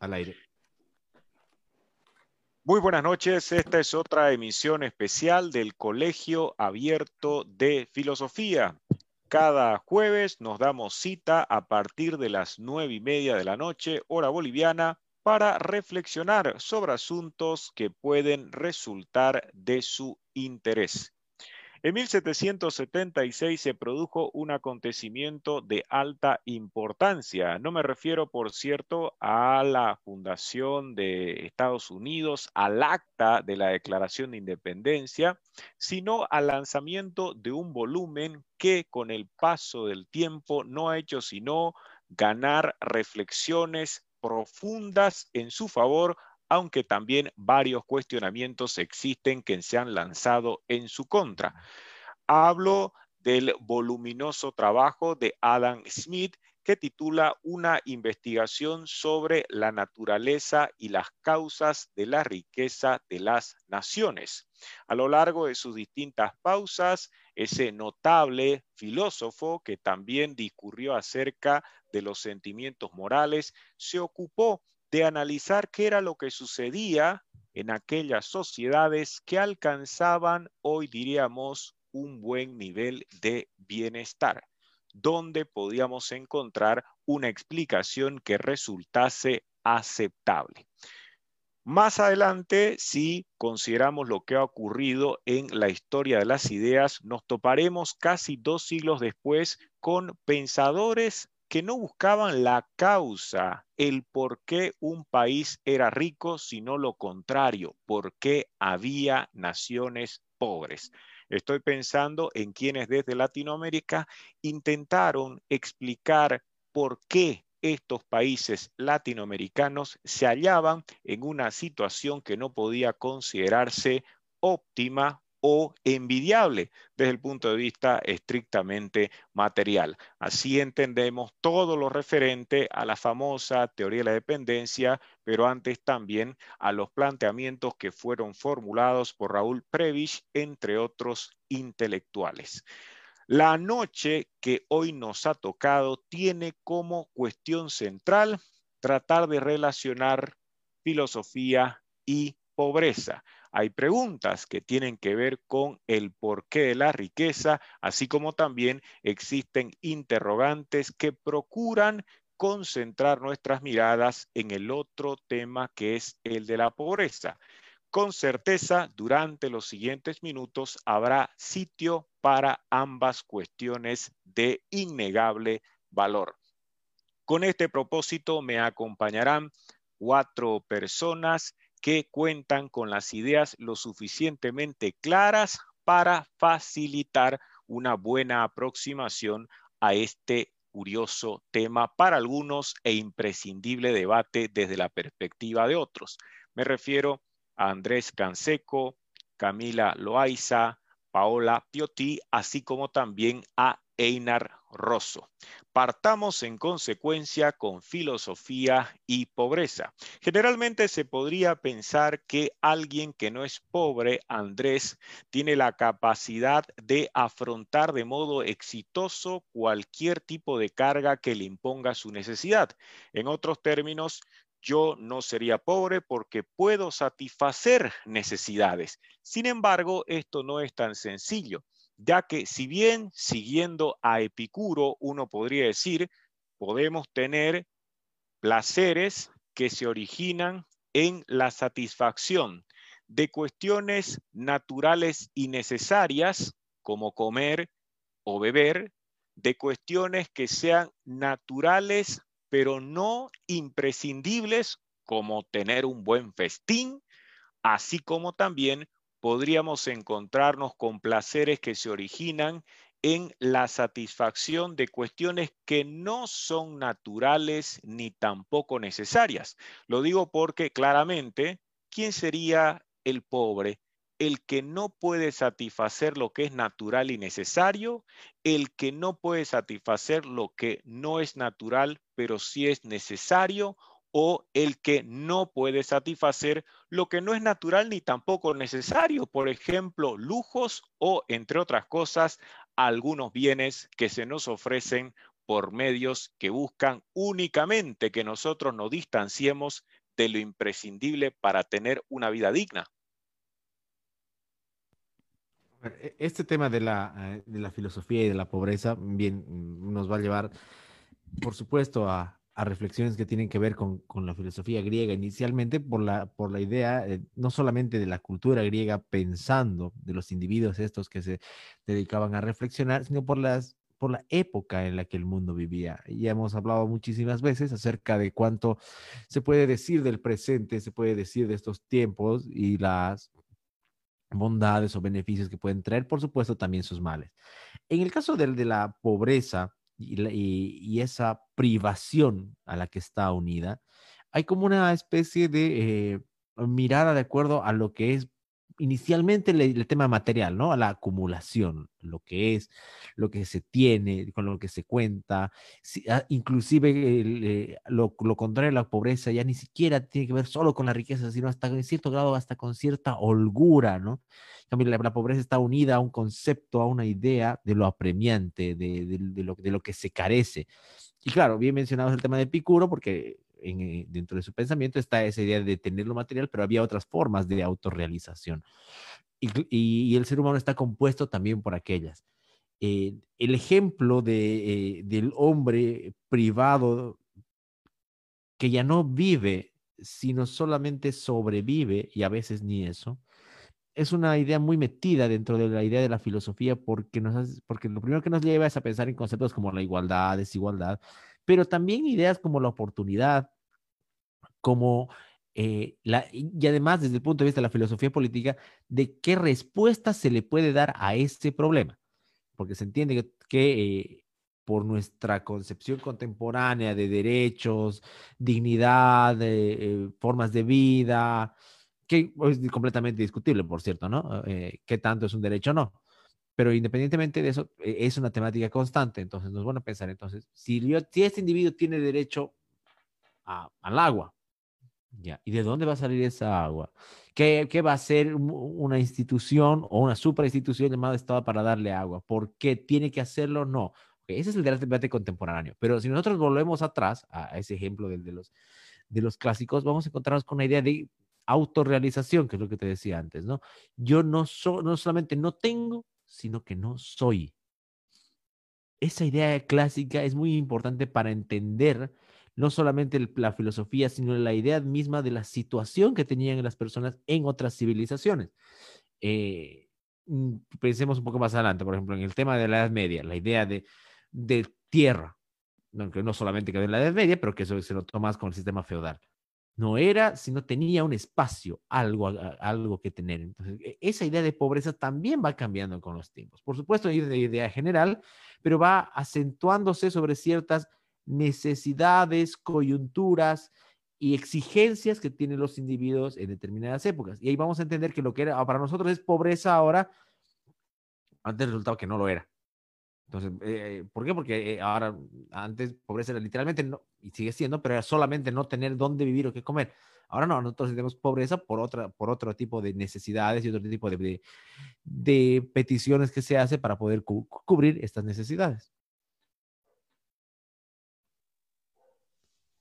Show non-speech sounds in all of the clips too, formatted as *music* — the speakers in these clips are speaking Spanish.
Al aire. Muy buenas noches, esta es otra emisión especial del Colegio Abierto de Filosofía. Cada jueves nos damos cita a partir de las nueve y media de la noche, hora boliviana, para reflexionar sobre asuntos que pueden resultar de su interés. En 1776 se produjo un acontecimiento de alta importancia. No me refiero, por cierto, a la fundación de Estados Unidos, al acta de la Declaración de Independencia, sino al lanzamiento de un volumen que con el paso del tiempo no ha hecho sino ganar reflexiones profundas en su favor aunque también varios cuestionamientos existen que se han lanzado en su contra. Hablo del voluminoso trabajo de Adam Smith que titula Una investigación sobre la naturaleza y las causas de la riqueza de las naciones. A lo largo de sus distintas pausas, ese notable filósofo que también discurrió acerca de los sentimientos morales, se ocupó de analizar qué era lo que sucedía en aquellas sociedades que alcanzaban, hoy diríamos, un buen nivel de bienestar, donde podíamos encontrar una explicación que resultase aceptable. Más adelante, si consideramos lo que ha ocurrido en la historia de las ideas, nos toparemos casi dos siglos después con pensadores que no buscaban la causa, el por qué un país era rico, sino lo contrario, por qué había naciones pobres. Estoy pensando en quienes desde Latinoamérica intentaron explicar por qué estos países latinoamericanos se hallaban en una situación que no podía considerarse óptima o envidiable desde el punto de vista estrictamente material. Así entendemos todo lo referente a la famosa teoría de la dependencia, pero antes también a los planteamientos que fueron formulados por Raúl Previch, entre otros intelectuales. La noche que hoy nos ha tocado tiene como cuestión central tratar de relacionar filosofía y pobreza hay preguntas que tienen que ver con el porqué de la riqueza, así como también existen interrogantes que procuran concentrar nuestras miradas en el otro tema que es el de la pobreza. Con certeza, durante los siguientes minutos habrá sitio para ambas cuestiones de innegable valor. Con este propósito me acompañarán cuatro personas que cuentan con las ideas lo suficientemente claras para facilitar una buena aproximación a este curioso tema para algunos e imprescindible debate desde la perspectiva de otros. Me refiero a Andrés Canseco, Camila Loaiza, Paola Piotti, así como también a Einar Rosso. Partamos en consecuencia con filosofía y pobreza. Generalmente se podría pensar que alguien que no es pobre, Andrés, tiene la capacidad de afrontar de modo exitoso cualquier tipo de carga que le imponga su necesidad. En otros términos, yo no sería pobre porque puedo satisfacer necesidades. Sin embargo, esto no es tan sencillo ya que si bien siguiendo a Epicuro, uno podría decir, podemos tener placeres que se originan en la satisfacción de cuestiones naturales y necesarias, como comer o beber, de cuestiones que sean naturales pero no imprescindibles, como tener un buen festín, así como también podríamos encontrarnos con placeres que se originan en la satisfacción de cuestiones que no son naturales ni tampoco necesarias. Lo digo porque claramente, ¿quién sería el pobre? El que no puede satisfacer lo que es natural y necesario, el que no puede satisfacer lo que no es natural, pero sí es necesario, o el que no puede satisfacer lo que no es natural ni tampoco necesario, por ejemplo, lujos o, entre otras cosas, algunos bienes que se nos ofrecen por medios que buscan únicamente que nosotros nos distanciemos de lo imprescindible para tener una vida digna. E, este tema de la, eh, de la filosofía y de la pobreza, bien, mm, nos va a llevar, por supuesto, a, a reflexiones que tienen que ver con, con, la filosofía griega inicialmente por la, por la idea eh, no solamente de la cultura griega pensando de los individuos estos que se dedicaban a reflexionar, sino por las por la época en la que el mundo vivía. Ya hemos hablado muchísimas veces acerca de cuánto se puede decir del presente, se puede decir de estos tiempos y las bondades o beneficios que pueden traer, por supuesto, también sus males. En el caso de, de la pobreza y, esa privación a la que está unida, hay como una especie de eh, mirada de acuerdo a lo que es inicialmente el, tema material, ¿no? A la acumulación, lo que es, lo que se tiene, con lo que se cuenta, ah, inclusive eh, lo, contrario la pobreza ya ni siquiera tiene que ver solo con la riqueza, sino hasta en cierto grado, hasta con cierta holgura, ¿no? La, la pobreza está unida a un concepto, a una idea de lo apremiante, de, lo, que se carece. Y claro, bien mencionado el tema de Epicuro, porque eh, dentro de su pensamiento está esa idea de tener lo material, pero había otras formas de autorrealización. Y, el ser humano está compuesto también por aquellas. Eh, el ejemplo de, eh, del hombre privado que ya no vive, sino solamente sobrevive, y a veces ni eso, es una idea muy metida dentro de la idea de la filosofía porque, nos porque lo primero que nos lleva es a pensar en conceptos como la igualdad, desigualdad, pero también ideas como la oportunidad, como eh, la, y además desde el punto de vista de la filosofía política, de qué respuesta se le puede dar a este problema. Porque se entiende que, eh, por nuestra concepción contemporánea de derechos, dignidad, eh, formas de vida, que es completamente discutible, por cierto, ¿no? ¿Qué tanto es un derecho o no? Pero independientemente de eso, e, es una temática constante. Entonces, nos van a pensar, entonces, si, yo, si este individuo tiene derecho a, al agua, ¿ya? ¿Y de dónde va a salir esa agua? ¿Qué, qué va a hacer una institución o una superinstitución llamada Estado para darle agua? ¿Por qué tiene que hacerlo? No. ese es el debate contemporáneo. Pero si nosotros volvemos atrás a ese ejemplo de, de, los, de los clásicos, vamos a encontrarnos con una idea de autorrealización, que es lo que te decía antes, ¿no? Yo no, so, no solamente no tengo, sino que no soy. Esa idea clásica es muy importante para entender no solamente la filosofía, sino la idea misma de la situación que tenían las personas en otras civilizaciones. Eh, mm, pensemos un poco más adelante, por ejemplo, en el tema de la Edad Media, la idea de, de tierra, aunque no solamente quedó en la Edad Media, pero que eso se notó más con el sistema feudal no era, sino tenía un espacio, algo, algo que tener. Entonces, e, esa idea de pobreza también va cambiando con los tiempos. Por supuesto, hay una idea general, pero va acentuándose sobre ciertas necesidades, coyunturas y exigencias que tienen los individuos en determinadas épocas. Y ahí vamos a entender que lo que era para nosotros es pobreza ahora, antes resultaba que no lo era. Entonces, eh, ¿por qué? Porque eh, ahora, antes, pobreza era literalmente, no, y sigue siendo, pero era solamente no tener dónde vivir o qué comer. Ahora no, nosotros tenemos pobreza por, otra, por otro tipo de necesidades y otro tipo de, de, peticiones que se hace para poder cubrir estas necesidades.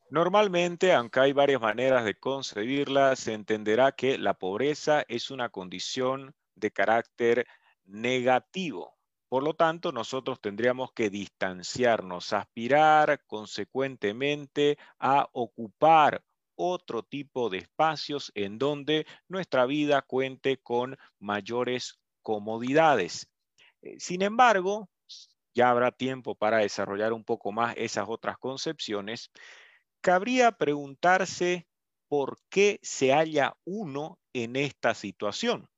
Normalmente, aunque hay varias maneras de concebirla, se entenderá que la pobreza es una condición de carácter negativo por lo tanto, nosotros tendríamos que distanciarnos, aspirar consecuentemente a ocupar otro tipo de espacios en donde nuestra vida cuente con mayores comodidades. Eh, sin embargo, ya habrá tiempo para desarrollar un poco más esas otras concepciones. Cabría preguntarse por qué se halla uno en esta situación.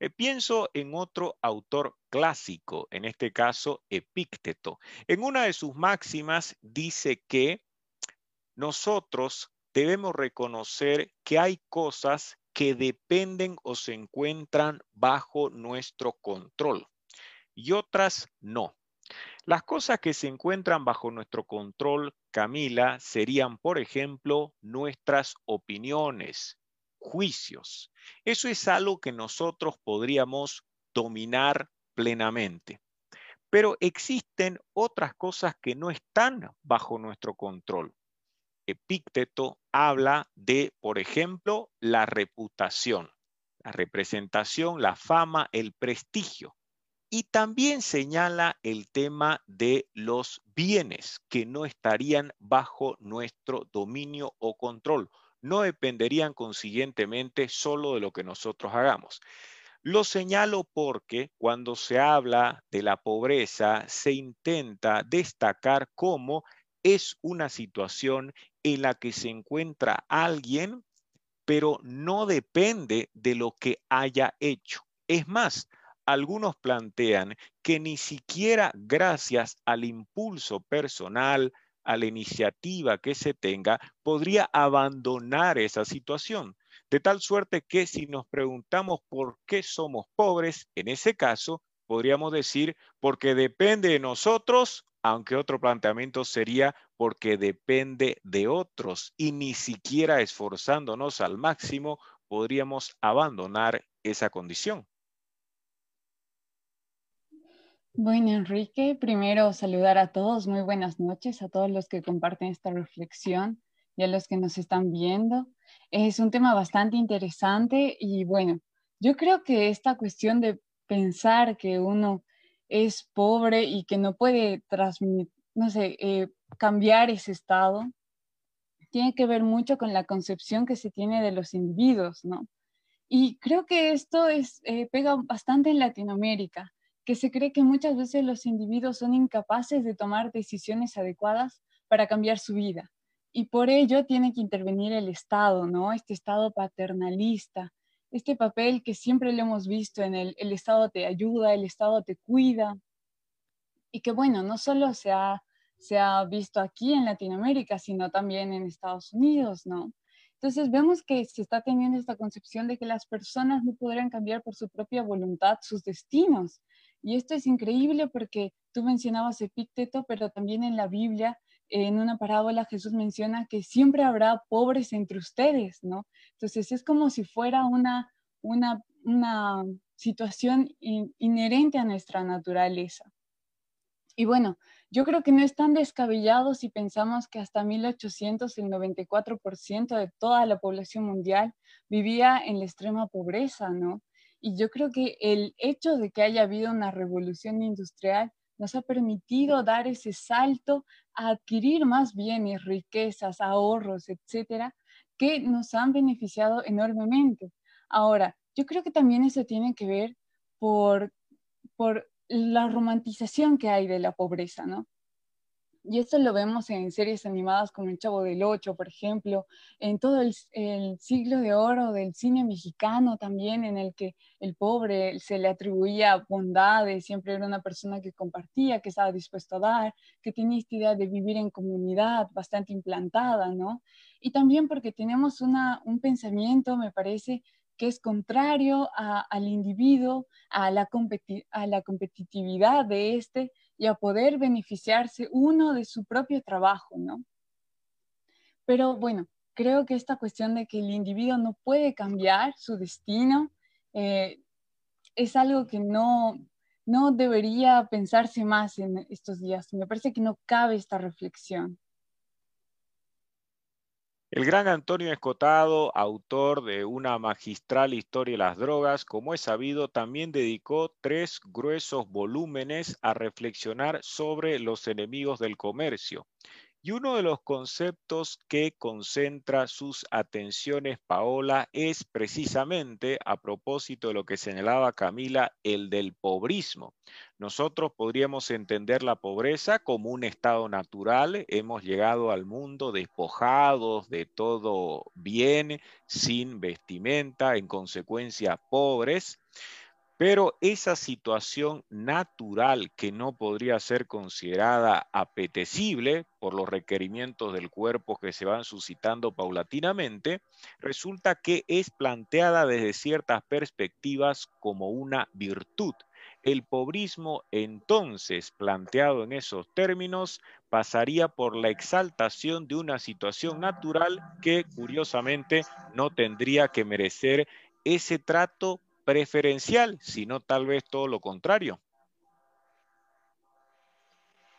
Eh, pienso en otro autor clásico, en este caso Epícteto. En una de sus máximas dice que nosotros debemos reconocer que hay cosas que dependen o se encuentran bajo nuestro control y otras no. Las cosas que se encuentran bajo nuestro control, Camila, serían, por ejemplo, nuestras opiniones, juicios. Eso es algo que nosotros podríamos dominar plenamente. Pero existen otras cosas que no están bajo nuestro control. Epícteto habla de, por ejemplo, la reputación, la representación, la fama, el prestigio. Y también señala el tema de los bienes que no estarían bajo nuestro dominio o control. No dependerían consiguientemente solo de lo que nosotros hagamos. Lo señalo porque cuando se habla de la pobreza se intenta destacar cómo es una situación en la que se encuentra alguien, pero no depende de lo que haya hecho. Es más, algunos plantean que ni siquiera gracias al impulso personal, a la iniciativa que se tenga, podría abandonar esa situación. De tal suerte que si nos preguntamos por qué somos pobres, en ese caso podríamos decir porque depende de nosotros, aunque otro planteamiento sería porque depende de otros y ni siquiera esforzándonos al máximo podríamos abandonar esa condición. Bueno, Enrique, primero saludar a todos, muy buenas noches a todos los que comparten esta reflexión y a los que nos están viendo. Es un tema bastante interesante y bueno, yo creo que esta cuestión de pensar que uno es pobre y que no puede no sé, eh, cambiar ese estado, tiene que ver mucho con la concepción que se tiene de los individuos, ¿no? Y creo que esto es, eh, pega bastante en Latinoamérica que se cree que muchas veces los individuos son incapaces de tomar decisiones adecuadas para cambiar su vida. Y por ello tiene que intervenir el Estado, ¿no? Este Estado paternalista, este papel que siempre lo hemos visto en el, el Estado te ayuda, el Estado te cuida. Y que bueno, no solo se ha, se ha visto aquí en Latinoamérica, sino también en Estados Unidos, ¿no? Entonces vemos que se está teniendo esta concepción de que las personas no podrán cambiar por su propia voluntad sus destinos, y esto es increíble porque tú mencionabas Epícteto, pero también en la Biblia, en una parábola, Jesús menciona que siempre habrá pobres entre ustedes, ¿no? Entonces es como si fuera una, una, situación inherente a nuestra naturaleza. Y bueno, yo creo que no es tan descabellado si pensamos que hasta 1800 el 94% de toda la población mundial vivía en la extrema pobreza, ¿no? Y yo creo que el hecho de que haya habido una revolución industrial nos ha permitido dar ese salto a adquirir más bienes, riquezas, ahorros, etcétera, que nos han beneficiado enormemente. Ahora, yo creo que también eso tiene que ver por, por la romantización que hay de la pobreza, ¿no? Y esto lo vemos en series animadas como El Chavo del Ocho, por ejemplo, en todo el, siglo de oro del cine mexicano también, en el que el pobre se le atribuía bondades, siempre era una persona que compartía, que estaba dispuesto a dar, que tenía esta idea de vivir en comunidad bastante implantada, ¿no? Y también porque tenemos una, un pensamiento, me parece, que es contrario al individuo, a la, a la competitividad de este, y a poder beneficiarse uno de su propio trabajo, ¿no? Pero bueno, creo que esta cuestión de que el individuo no puede cambiar su destino eh, es algo que no, no debería pensarse más en estos días. Me parece que no cabe esta reflexión. El gran Antonio Escotado, autor de una magistral historia de las drogas, como es sabido, también dedicó tres gruesos volúmenes a reflexionar sobre los enemigos del comercio. Y uno de los conceptos que concentra sus atenciones Paola es precisamente, a propósito de lo que señalaba Camila, el del pobrismo. Nosotros podríamos entender la pobreza como un estado natural. Hemos llegado al mundo despojados de todo bien, sin vestimenta, en consecuencia pobres. Pero esa situación natural que no podría ser considerada apetecible por los requerimientos del cuerpo que se van suscitando paulatinamente, resulta que es planteada desde ciertas perspectivas como una virtud. El pobrismo entonces, planteado en esos términos, pasaría por la exaltación de una situación natural que curiosamente no tendría que merecer ese trato preferencial, sino tal vez todo lo contrario.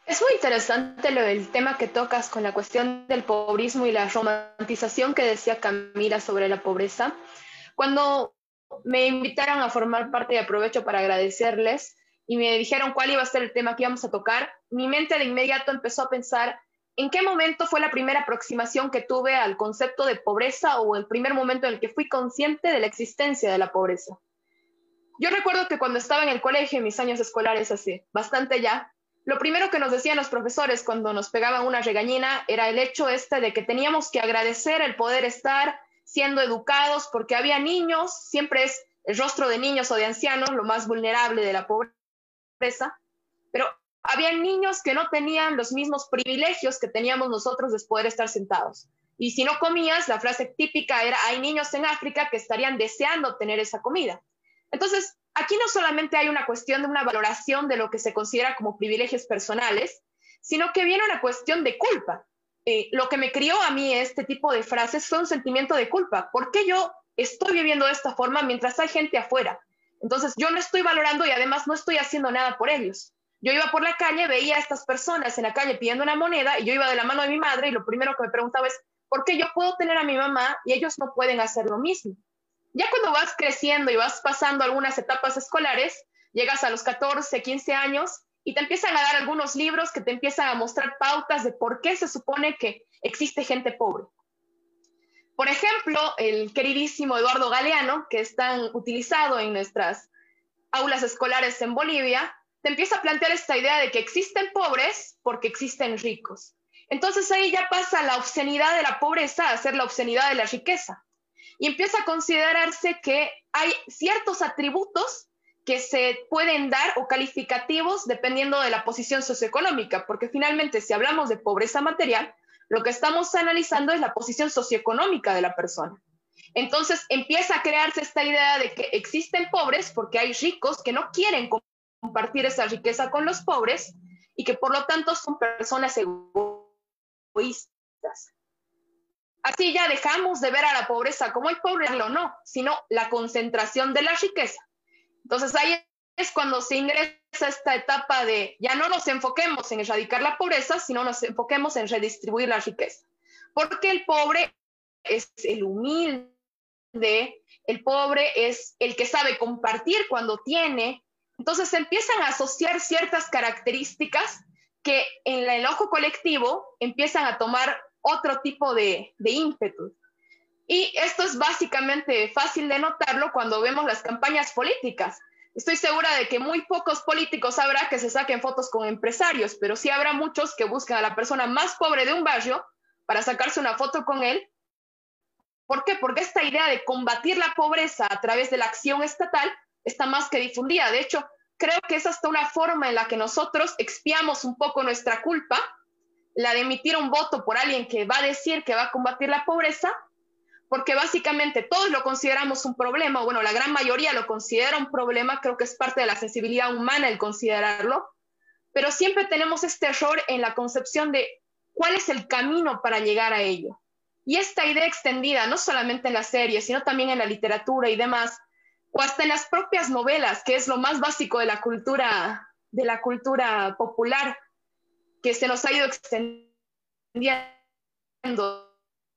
Es muy interesante lo del tema que tocas con la cuestión del pobrismo y la romantización que decía Camila sobre la pobreza. Cuando me invitaron a formar parte y aprovecho para agradecerles y me dijeron cuál iba a ser el tema que íbamos a tocar, mi mente de inmediato empezó a pensar en qué momento fue la primera aproximación que tuve al concepto de pobreza o el primer momento en el que fui consciente de la existencia de la pobreza. Yo recuerdo que cuando estaba en el colegio, mis años escolares, así, bastante ya, lo primero que nos decían los profesores cuando nos pegaban una regañina era el hecho este de que teníamos que agradecer el poder estar siendo educados porque había niños, siempre es el rostro de niños o de ancianos lo más vulnerable de la pobreza, pero había niños que no tenían los mismos privilegios que teníamos nosotros de poder estar sentados. Y si no comías, la frase típica era, hay niños en África que estarían deseando tener esa comida. Entonces, aquí no solamente hay una cuestión de una valoración de lo que se considera como privilegios personales, sino que viene una cuestión de culpa. Eh, lo que me crió a mí este tipo de frases fue un sentimiento de culpa. ¿Por qué yo estoy viviendo de esta forma mientras hay gente afuera? Entonces, yo no estoy valorando y además no estoy haciendo nada por ellos. Yo iba por la calle, veía a estas personas en la calle pidiendo una moneda y yo iba de la mano de mi madre y lo primero que me preguntaba es, ¿por qué yo puedo tener a mi mamá y ellos no pueden hacer lo mismo? Ya cuando vas creciendo y vas pasando algunas etapas escolares, llegas a los 14, 15 años y te empiezan a dar algunos libros que te empiezan a mostrar pautas de por qué se supone que existe gente pobre. Por ejemplo, el queridísimo Eduardo Galeano, que es tan utilizado en nuestras aulas escolares en Bolivia, te empieza a plantear esta idea de que existen pobres porque existen ricos. Entonces ahí ya pasa la obscenidad de la pobreza a ser la obscenidad de la riqueza y empieza a considerarse que hay ciertos atributos que se pueden dar o calificativos dependiendo de la posición socioeconómica, porque finalmente si hablamos de pobreza material, lo que estamos analizando es la posición socioeconómica de la persona. Entonces empieza a crearse esta idea de que existen pobres porque hay ricos que no quieren compartir esa riqueza con los pobres y que por lo tanto son personas egoístas. Así ya dejamos de ver a la pobreza como el pobre o no, sino la concentración de la riqueza. Entonces ahí es cuando se ingresa esta etapa de ya no nos enfoquemos en erradicar la pobreza, sino nos enfoquemos en redistribuir la riqueza. Porque el pobre es el humilde, el pobre es el que sabe compartir cuando tiene. Entonces empiezan a asociar ciertas características que en el ojo colectivo empiezan a tomar otro tipo de, ímpetu. Y esto es básicamente fácil de notarlo cuando vemos las campañas políticas. Estoy segura de que muy pocos políticos habrá que se saquen fotos con empresarios, pero sí habrá muchos que buscan a la persona más pobre de un barrio para sacarse una foto con él. ¿Por qué? Porque esta idea de combatir la pobreza a través de la acción estatal está más que difundida. De hecho, creo que es hasta una forma en la que nosotros expiamos un poco nuestra culpa la de emitir un voto por alguien que va a decir que va a combatir la pobreza, porque básicamente todos lo consideramos un problema, bueno, la gran mayoría lo considera un problema, creo que es parte de la sensibilidad humana el considerarlo, pero siempre tenemos este error en la concepción de cuál es el camino para llegar a ello. Y esta idea extendida, no solamente en la serie, sino también en la literatura y demás, o hasta en las propias novelas, que es lo más básico de la cultura, de la cultura popular, que se nos ha ido extendiendo.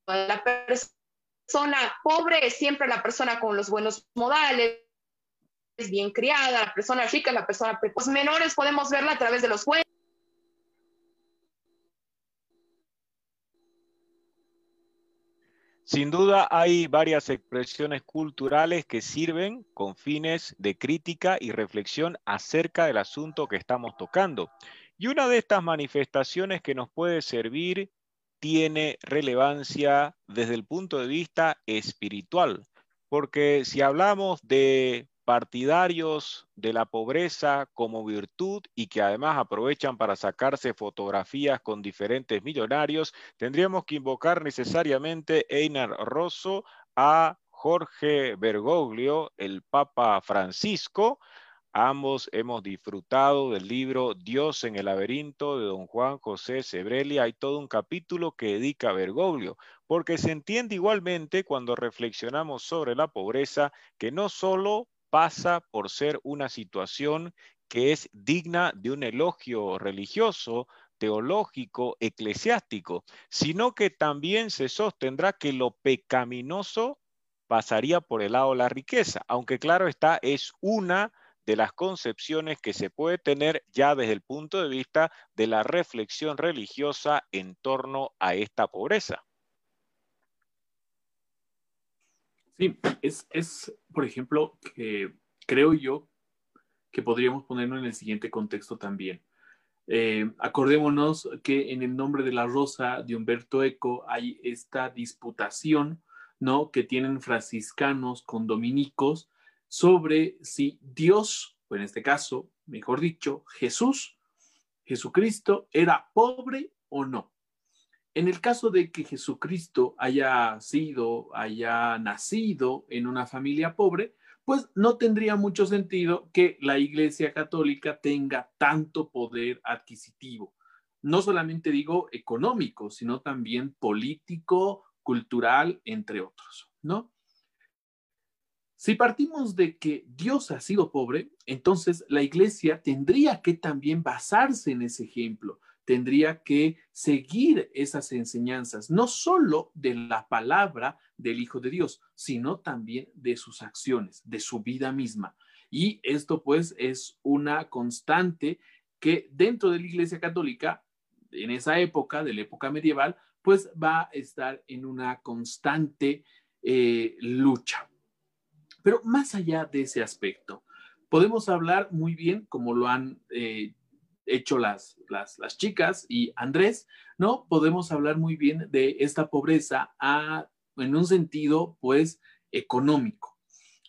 La persona pobre es siempre la persona con los buenos modales, es bien criada, la persona rica, la persona. Los menores podemos verla a través de los juegos. Sin duda hay varias expresiones culturales que sirven con fines de crítica y reflexión acerca del asunto que estamos tocando. Y una de estas manifestaciones que nos puede servir tiene relevancia desde el punto de vista espiritual, porque si hablamos de partidarios de la pobreza como virtud y que además aprovechan para sacarse fotografías con diferentes millonarios, tendríamos que invocar necesariamente Einar Rosso a Jorge Bergoglio, el Papa Francisco, Ambos hemos disfrutado del libro Dios en el laberinto de don Juan José Sebrelli. Hay todo un capítulo que dedica a Bergoglio, porque se entiende igualmente cuando reflexionamos sobre la pobreza que no solo pasa por ser una situación que es digna de un elogio religioso, teológico, eclesiástico, sino que también se sostendrá que lo pecaminoso pasaría por el lado de la riqueza, aunque claro está, es una de las concepciones que se puede tener ya desde el punto de vista de la reflexión religiosa en torno a esta pobreza. Sí, es, es por ejemplo, que creo yo que podríamos ponerlo en el siguiente contexto también. Eh, acordémonos que en el nombre de la rosa de Humberto Eco hay esta disputación, ¿no? Que tienen franciscanos con dominicos sobre si Dios, o en este caso, mejor dicho, Jesús, Jesucristo, era pobre o no. En el caso de que Jesucristo haya sido, haya nacido en una familia pobre, pues no tendría mucho sentido que la Iglesia Católica tenga tanto poder adquisitivo. No solamente digo económico, sino también político, cultural, entre otros, ¿no? Si partimos de que Dios ha sido pobre, entonces la iglesia tendría que también basarse en ese ejemplo, tendría que seguir esas enseñanzas, no solo de la palabra del Hijo de Dios, sino también de sus acciones, de su vida misma. Y esto pues es una constante que dentro de la Iglesia Católica, en esa época, de la época medieval, pues va a estar en una constante eh, lucha. Pero más allá de ese aspecto, podemos hablar muy bien, como lo han eh, hecho las, las, chicas y Andrés, ¿no? Podemos hablar muy bien de esta pobreza en un sentido, pues, económico.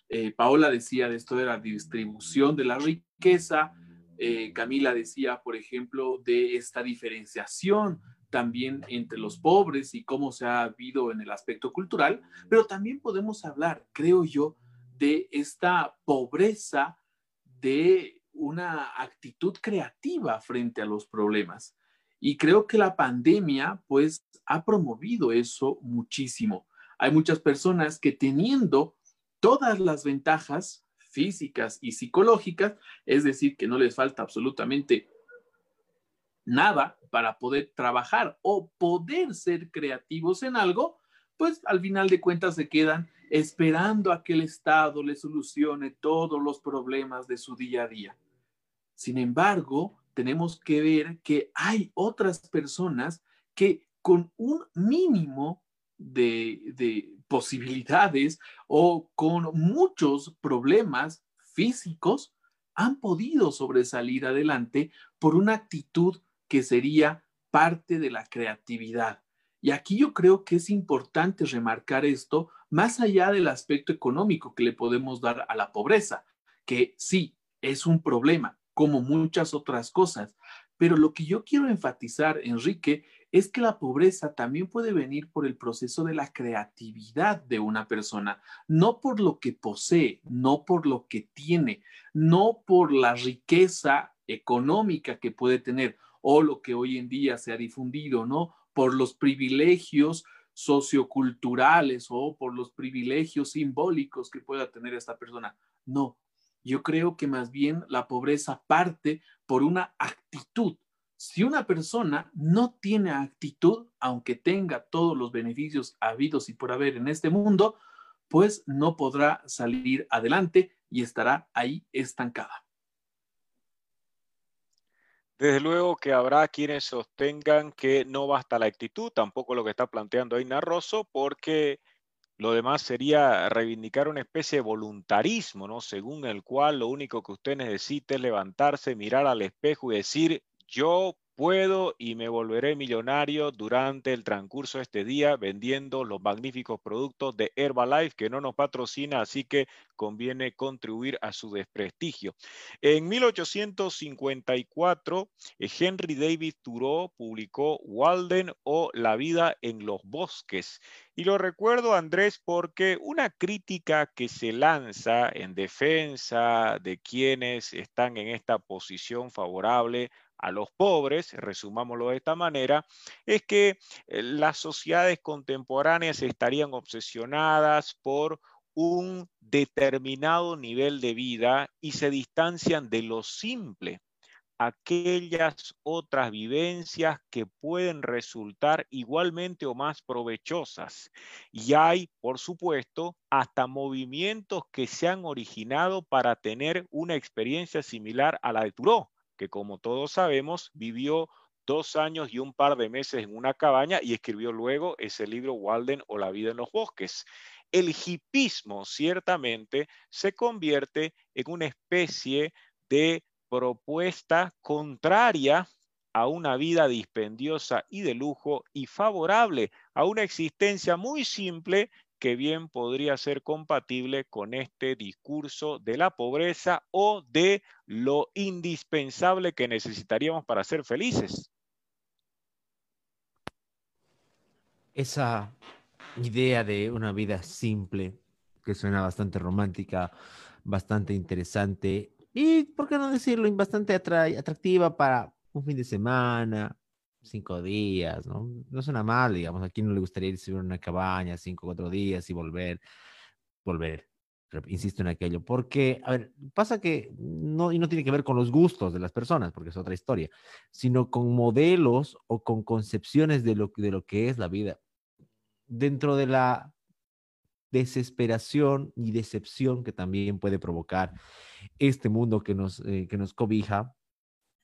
Eh, Paola decía de esto de la distribución de la riqueza, eh, Camila decía, por ejemplo, de esta diferenciación también entre los pobres y cómo se ha habido en el aspecto cultural, pero también podemos hablar, creo yo, de esta pobreza de una actitud creativa frente a los problemas. Y creo que la pandemia, pues, ha promovido eso muchísimo. Hay muchas personas que teniendo todas las ventajas físicas y psicológicas, es decir, que no les falta absolutamente nada para poder trabajar o poder ser creativos en algo, pues al final de cuentas se quedan esperando a que el Estado les solucione todos los problemas de su día a día. Sin embargo, tenemos que ver que hay otras personas que con un mínimo de, posibilidades o con muchos problemas físicos han podido sobresalir adelante por una actitud que sería parte de la creatividad. Y aquí yo creo que es importante remarcar esto más allá del aspecto económico que le podemos dar a la pobreza, que sí, es un problema, como muchas otras cosas. Pero lo que yo quiero enfatizar, Enrique, es que la pobreza también puede venir por el proceso de la creatividad de una persona, no por lo que posee, no por lo que tiene, no por la riqueza económica que puede tener o lo que hoy en día se ha difundido, ¿no? Por los privilegios socioculturales o por los privilegios simbólicos que pueda tener esta persona. No, yo creo que más bien la pobreza parte por una actitud. Si una persona no tiene actitud, aunque tenga todos los beneficios habidos y por haber en este mundo, pues no podrá salir adelante y estará ahí estancada. Desde luego que habrá quienes sostengan que no basta la actitud, tampoco lo que está planteando Aina Rosso, porque lo demás sería reivindicar una especie de voluntarismo, ¿no? Según el cual lo único que usted necesita es levantarse, mirar al espejo y decir, yo puedo y me volveré millonario durante el transcurso de este día vendiendo los magníficos productos de Herbalife que no nos patrocina, así que conviene contribuir a su desprestigio. En 1854, eh, Henry David Thoreau publicó Walden o La vida en los bosques. Y lo recuerdo, Andrés, porque una crítica que se lanza en defensa de quienes están en esta posición favorable a los pobres, resumámoslo de esta manera, es que eh, las sociedades contemporáneas estarían obsesionadas por un determinado nivel de vida y se distancian de lo simple. aquellas otras vivencias que pueden resultar igualmente o más provechosas. Y hay, por supuesto, hasta movimientos que se han originado para tener una experiencia similar a la de Turó, que como todos sabemos vivió dos años y un par de meses en una cabaña y escribió luego ese libro Walden o La vida en los bosques. El hipismo ciertamente se convierte en una especie de propuesta contraria a una vida dispendiosa y de lujo y favorable a una existencia muy simple que bien podría ser compatible con este discurso de la pobreza o de lo indispensable que necesitaríamos para ser felices. Esa idea de una vida simple, que suena bastante romántica, bastante interesante, y, ¿por qué no decirlo? Bastante atractiva para un fin de semana, cinco días, ¿no? No suena mal, digamos. A quién no le gustaría irse a una cabaña cinco, cuatro días y volver, volver. Insisto en aquello, porque, a ver, pasa que no, y no tiene que ver con los gustos de las personas, porque es otra historia, sino con modelos o con concepciones de lo, de lo que es la vida. Dentro de la desesperación y decepción que también puede provocar este mundo que nos, eh, que nos cobija,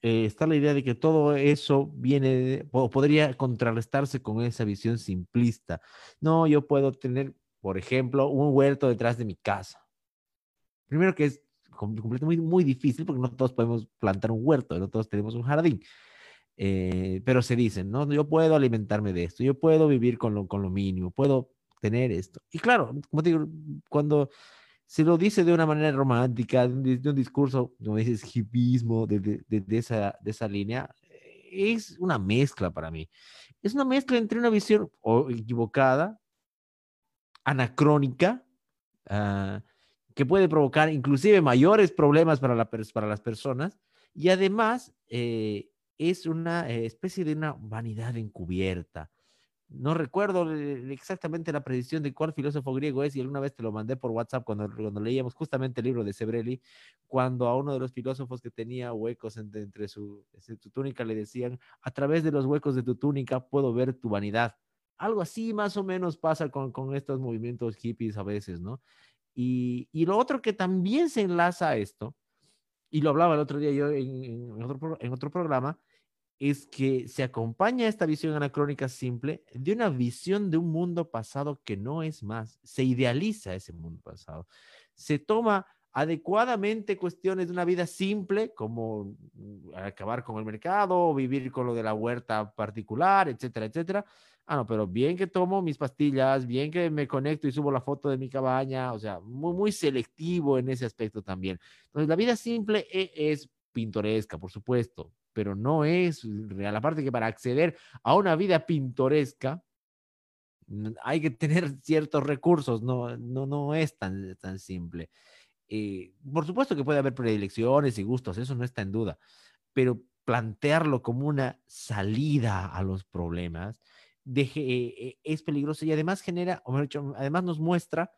eh, está la idea de que todo eso viene o podría contrarrestarse con esa visión simplista. No, yo puedo tener, por ejemplo, un huerto detrás de mi casa. Primero que es completamente muy, muy difícil porque no todos podemos plantar un huerto, no todos tenemos un jardín. Eh, pero se dicen, ¿no? Yo puedo alimentarme de esto, yo puedo vivir con lo, con lo mínimo, puedo tener esto. Y claro, como digo, cuando se lo dice de una manera romántica, de, un discurso, como dices, hipismo, de, de, esa, de esa línea, es una mezcla para mí. Es una mezcla entre una visión equivocada, anacrónica, ah, que puede provocar inclusive mayores problemas para, la, para las personas, y además eh, es una eh, especie de una vanidad encubierta, no recuerdo exactamente la predicción de cuál filósofo griego es y alguna vez te lo mandé por WhatsApp cuando, cuando leíamos justamente el libro de Sebrelli, cuando a uno de los filósofos que tenía huecos entre, su, túnica le decían, a través de los huecos de tu túnica puedo ver tu vanidad. Algo así más o menos pasa con, estos movimientos hippies a veces, ¿no? Y, lo otro que también se enlaza a esto, y lo hablaba el otro día yo en, otro, en otro programa, es que se acompaña esta visión anacrónica simple de una visión de un mundo pasado que no es más. Se idealiza ese mundo pasado. Se toma adecuadamente cuestiones de una vida simple, como mm, acabar con el mercado, vivir con lo de la huerta particular, etcétera, etcétera. Ah, no, pero bien que tomo mis pastillas, bien que me conecto y subo la foto de mi cabaña, o sea, muy, muy selectivo en ese aspecto también. Entonces, la vida simple e, es pintoresca, por supuesto, pero no es real. Aparte que para acceder a una vida pintoresca hay que tener *laughs* ciertos recursos, no, no, no es tan, tan simple. Eh, por supuesto que puede haber predilecciones y gustos, eso no está en duda, pero plantearlo como una salida a los problemas eh, eh, es peligroso y además genera, o mejor dicho, además nos muestra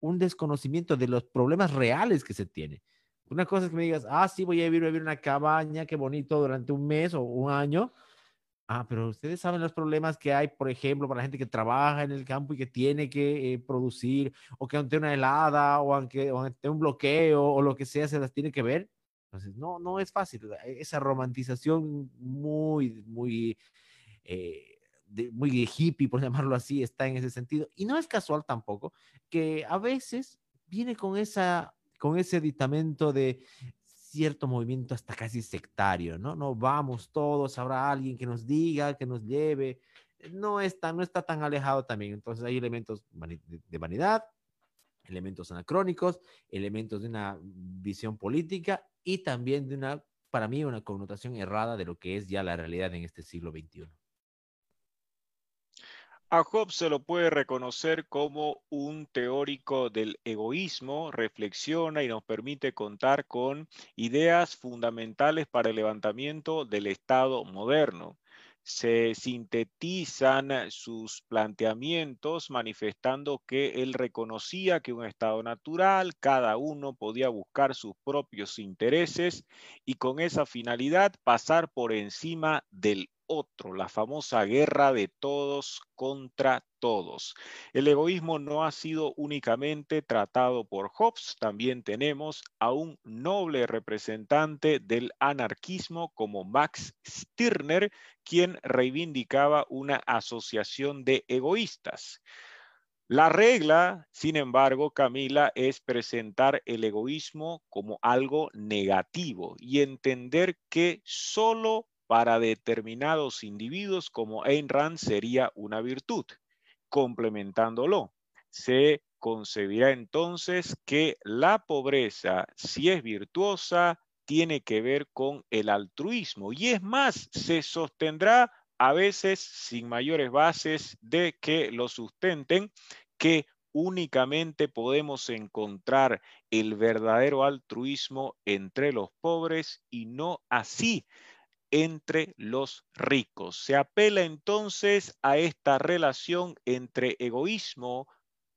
un desconocimiento de los problemas reales que se tiene. Una cosa es que me digas, ah, sí, voy a vivir, vivir en una cabaña, qué bonito, durante un mes o un año. Ah, pero ustedes saben los problemas que hay, por ejemplo, para la gente que trabaja en el campo y que tiene que eh, producir, o que ante una helada, o ante, o ante un bloqueo, o lo que sea, se las tiene que ver. Entonces, no, no es fácil. Esa romantización muy, muy, eh, muy hippie, por *laughs* llamarlo así, está en ese sentido. Y no es casual tampoco que a veces viene con esa con ese aditamento de cierto movimiento hasta casi sectario, ¿no? No vamos todos, habrá alguien que nos diga, que nos lleve. No está, no está tan alejado también. Entonces hay elementos de vanidad, elementos anacrónicos, elementos de una visión política y también de una, para mí, una connotación errada de lo que es ya la realidad en este siglo XXI. A Hobbes se lo puede reconocer como un teórico del egoísmo, reflexiona y nos permite contar con ideas fundamentales para el levantamiento del Estado moderno. se sintetizan sus planteamientos manifestando que él reconocía que un Estado natural, cada uno podía buscar sus propios intereses y con esa finalidad pasar por encima del otro, la famosa guerra de todos contra todos. El egoísmo no ha sido únicamente tratado por Hobbes, también tenemos a un noble representante del anarquismo como Max Stirner, quien reivindicaba una asociación de egoístas. La regla, sin embargo, Camila, es presentar el egoísmo como algo negativo y entender que solo para determinados individuos como Ayn Rand sería una virtud. Complementándolo, se concebirá entonces que la pobreza, si es virtuosa, tiene que ver con el altruismo. Y es más, se sostendrá a veces sin mayores bases de que lo sustenten, que únicamente podemos encontrar el verdadero altruismo entre los pobres y no así entre los ricos. Se apela entonces a esta relación entre egoísmo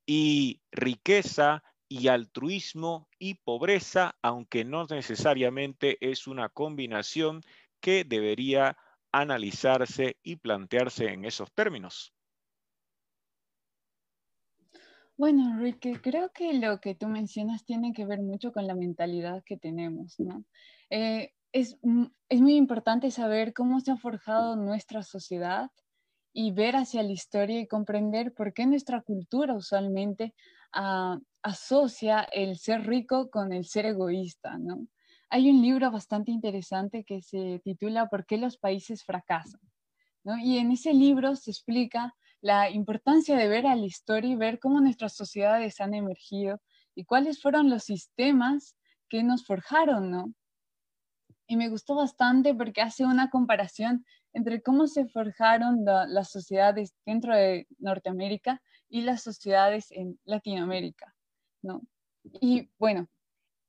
y riqueza y altruismo y pobreza, aunque no necesariamente es una combinación que debería analizarse y plantearse en esos términos. Bueno, Enrique, creo que lo que tú mencionas tiene que ver mucho con la mentalidad que tenemos, ¿no? Eh, es, muy importante saber cómo se ha forjado nuestra sociedad y ver hacia la historia y comprender por qué nuestra cultura usualmente ah, asocia el ser rico con el ser egoísta, ¿no? Hay un libro bastante interesante que se titula ¿Por qué los países fracasan? ¿no? Y en ese libro se explica la importancia de ver a la historia y ver cómo nuestras sociedades han emergido y cuáles fueron los sistemas que nos forjaron, ¿no? Y me gustó bastante porque hace una comparación entre cómo se forjaron las sociedades dentro de Norteamérica y las sociedades en Latinoamérica, ¿no? Y bueno,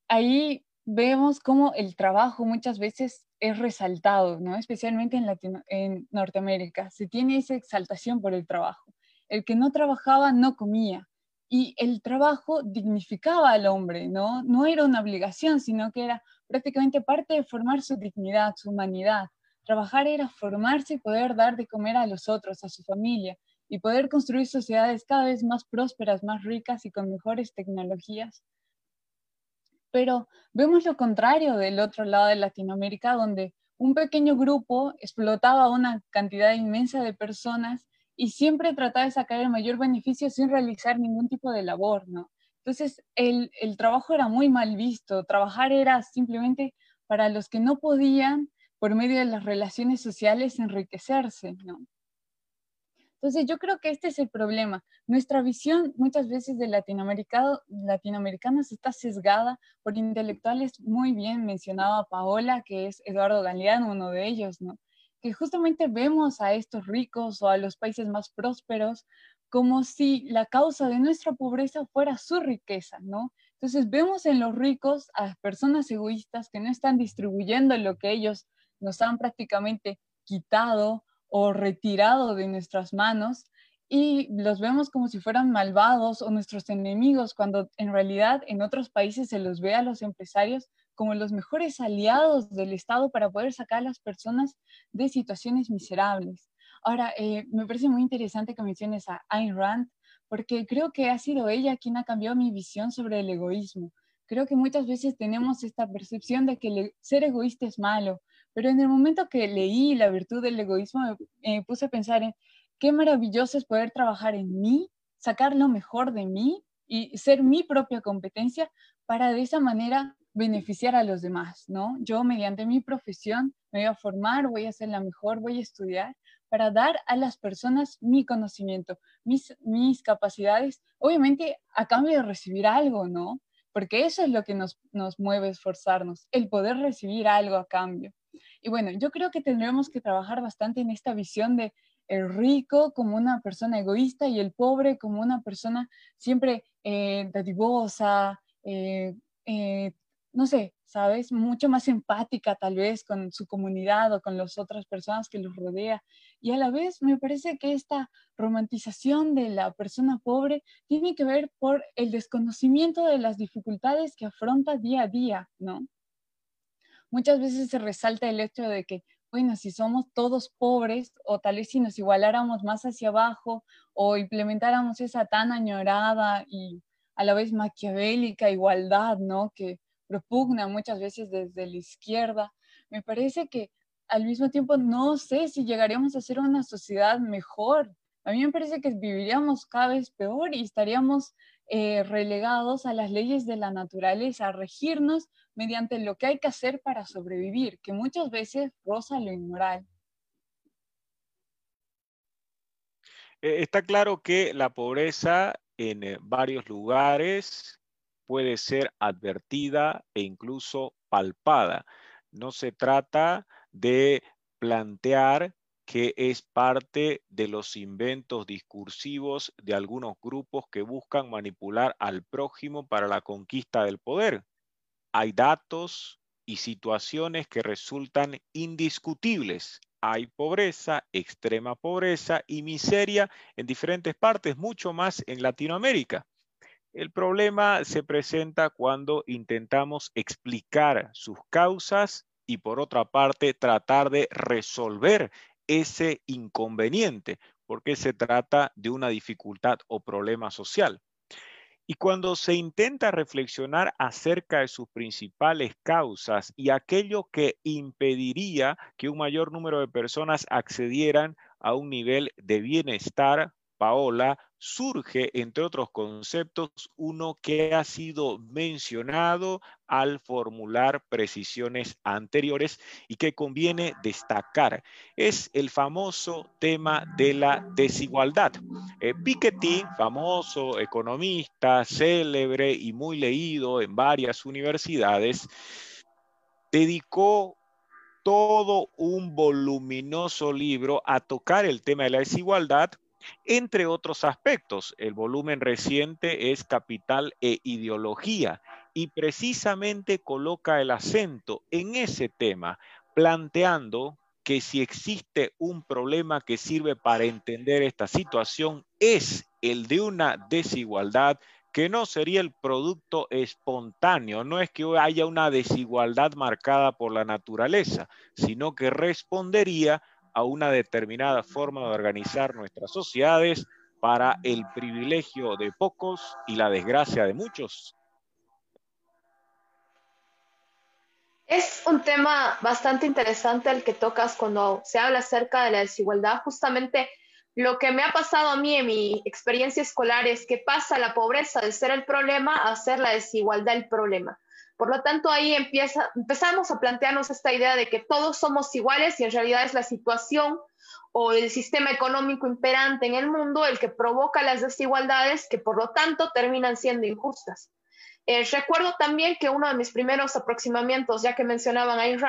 ahí vemos cómo el trabajo muchas veces es resaltado, ¿no? Especialmente en, en Norteamérica. Se tiene esa exaltación por el trabajo. El que no trabajaba no comía. Y el trabajo dignificaba al hombre, ¿no? No era una obligación, sino que era prácticamente parte de formar su dignidad, su humanidad. Trabajar era formarse y poder dar de comer a los otros, a su familia, y poder construir sociedades cada vez más prósperas, más ricas y con mejores tecnologías. Pero vemos lo contrario del otro lado de Latinoamérica, donde un pequeño grupo explotaba una cantidad inmensa de personas y siempre trataba de sacar el mayor beneficio sin realizar ningún tipo de labor, ¿no? Entonces, el, trabajo era muy mal visto, trabajar era simplemente para los que no podían, por medio de las relaciones sociales, enriquecerse, ¿no? Entonces, yo creo que este es el problema. Nuestra visión muchas veces de latinoamericano, latinoamericanos está sesgada por intelectuales muy bien mencionaba Paola, que es Eduardo Galeano, uno de ellos, ¿no? Justamente vemos a estos ricos o a los países más prósperos como si la causa de nuestra pobreza fuera su riqueza, ¿no? Entonces vemos en los ricos a personas egoístas que no están distribuyendo lo que ellos nos han prácticamente quitado o retirado de nuestras manos y los vemos como si fueran malvados o nuestros enemigos, cuando en realidad en otros países se los ve a los empresarios como los mejores aliados del Estado para poder sacar a las personas de situaciones miserables. Ahora, eh, me parece muy interesante que menciones a Ayn Rand, porque creo que ha sido ella quien ha cambiado mi visión sobre el egoísmo. Creo que muchas veces tenemos esta percepción de que ser egoísta es malo, pero en el momento que leí la virtud del egoísmo, me puse a pensar en qué maravilloso es poder trabajar en mí, sacar lo mejor de mí y ser mi propia competencia para de esa manera beneficiar a los demás, ¿no? Yo mediante mi profesión me voy a formar, voy a ser la mejor, voy a estudiar para dar a las personas mi conocimiento, mis, mis capacidades, obviamente a cambio de recibir algo, ¿no? Porque eso es lo que nos, nos mueve esforzarnos, el poder recibir algo a cambio. Y bueno, yo creo que tendremos que trabajar bastante en esta visión de el rico como una persona egoísta y el pobre como una persona siempre eh, dadivosa, eh, eh, no sé, ¿sabes? Mucho más empática tal vez con su comunidad o con las otras personas que los rodea. Y a la vez me parece que esta romantización de la persona pobre tiene que ver por el desconocimiento de las dificultades que afronta día a día, ¿no? Muchas veces se resalta el hecho de que, bueno, si somos todos pobres o tal vez si nos igualáramos más hacia abajo o implementáramos esa tan añorada y a la vez maquiavélica igualdad, ¿no? Que propugna muchas veces desde la izquierda. Me parece que al mismo tiempo no sé si llegaríamos a ser una sociedad mejor. A mí me parece que viviríamos cada vez peor y estaríamos eh, relegados a las leyes de la naturaleza, a regirnos mediante lo que hay que hacer para sobrevivir, que muchas veces roza lo inmoral. Eh, está claro que la pobreza en eh, varios lugares puede ser advertida e incluso palpada. No se trata de plantear que es parte de los inventos discursivos de algunos grupos que buscan manipular al prójimo para la conquista del poder. Hay datos y situaciones que resultan indiscutibles. Hay pobreza, extrema pobreza y miseria en diferentes partes, mucho más en Latinoamérica. El problema se presenta cuando intentamos explicar sus causas y por otra parte tratar de resolver ese inconveniente, porque se trata de una dificultad o problema social. Y cuando se intenta reflexionar acerca de sus principales causas y aquello que impediría que un mayor número de personas accedieran a un nivel de bienestar Paola, surge, entre otros conceptos, uno que ha sido mencionado al formular precisiones anteriores y que conviene destacar. Es el famoso tema de la desigualdad. Eh, Piketty, famoso economista, célebre y muy leído en varias universidades, dedicó todo un voluminoso libro a tocar el tema de la desigualdad entre otros aspectos. El volumen reciente es Capital e Ideología y precisamente coloca el acento en ese tema, planteando que si existe un problema que sirve para entender esta situación es el de una desigualdad que no sería el producto espontáneo, no es que haya una desigualdad marcada por la naturaleza, sino que respondería a una determinada forma de organizar nuestras sociedades para el privilegio de pocos y la desgracia de muchos? Es un tema bastante interesante el que tocas cuando se habla acerca de la desigualdad. Justamente lo que me ha pasado a mí en mi experiencia escolar es que pasa la pobreza de ser el problema a ser la desigualdad el problema. Por lo tanto, ahí empezamos a plantearnos esta idea de que todos somos iguales y en realidad es la situación o el sistema económico imperante en el mundo el que provoca las desigualdades que por lo tanto terminan siendo injustas. Eh, recuerdo también que uno de mis primeros aproximamientos, ya que mencionaban a Ayn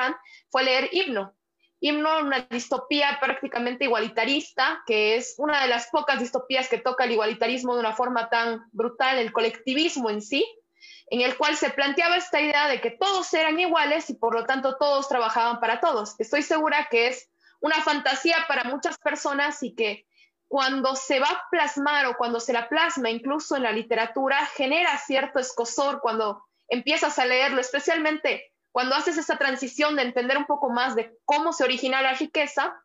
fue leer Himno. Himno, una distopía prácticamente igualitarista, que es una de las pocas distopías que toca el igualitarismo de una forma tan brutal, el colectivismo en sí, en el cual se planteaba esta idea de que todos eran iguales y por lo tanto todos trabajaban para todos. Estoy segura que es una fantasía para muchas personas y que cuando se va a plasmar o cuando se la plasma incluso en la literatura genera cierto escosor cuando empiezas a leerlo, especialmente cuando haces esa transición de entender un poco más de cómo se origina la riqueza,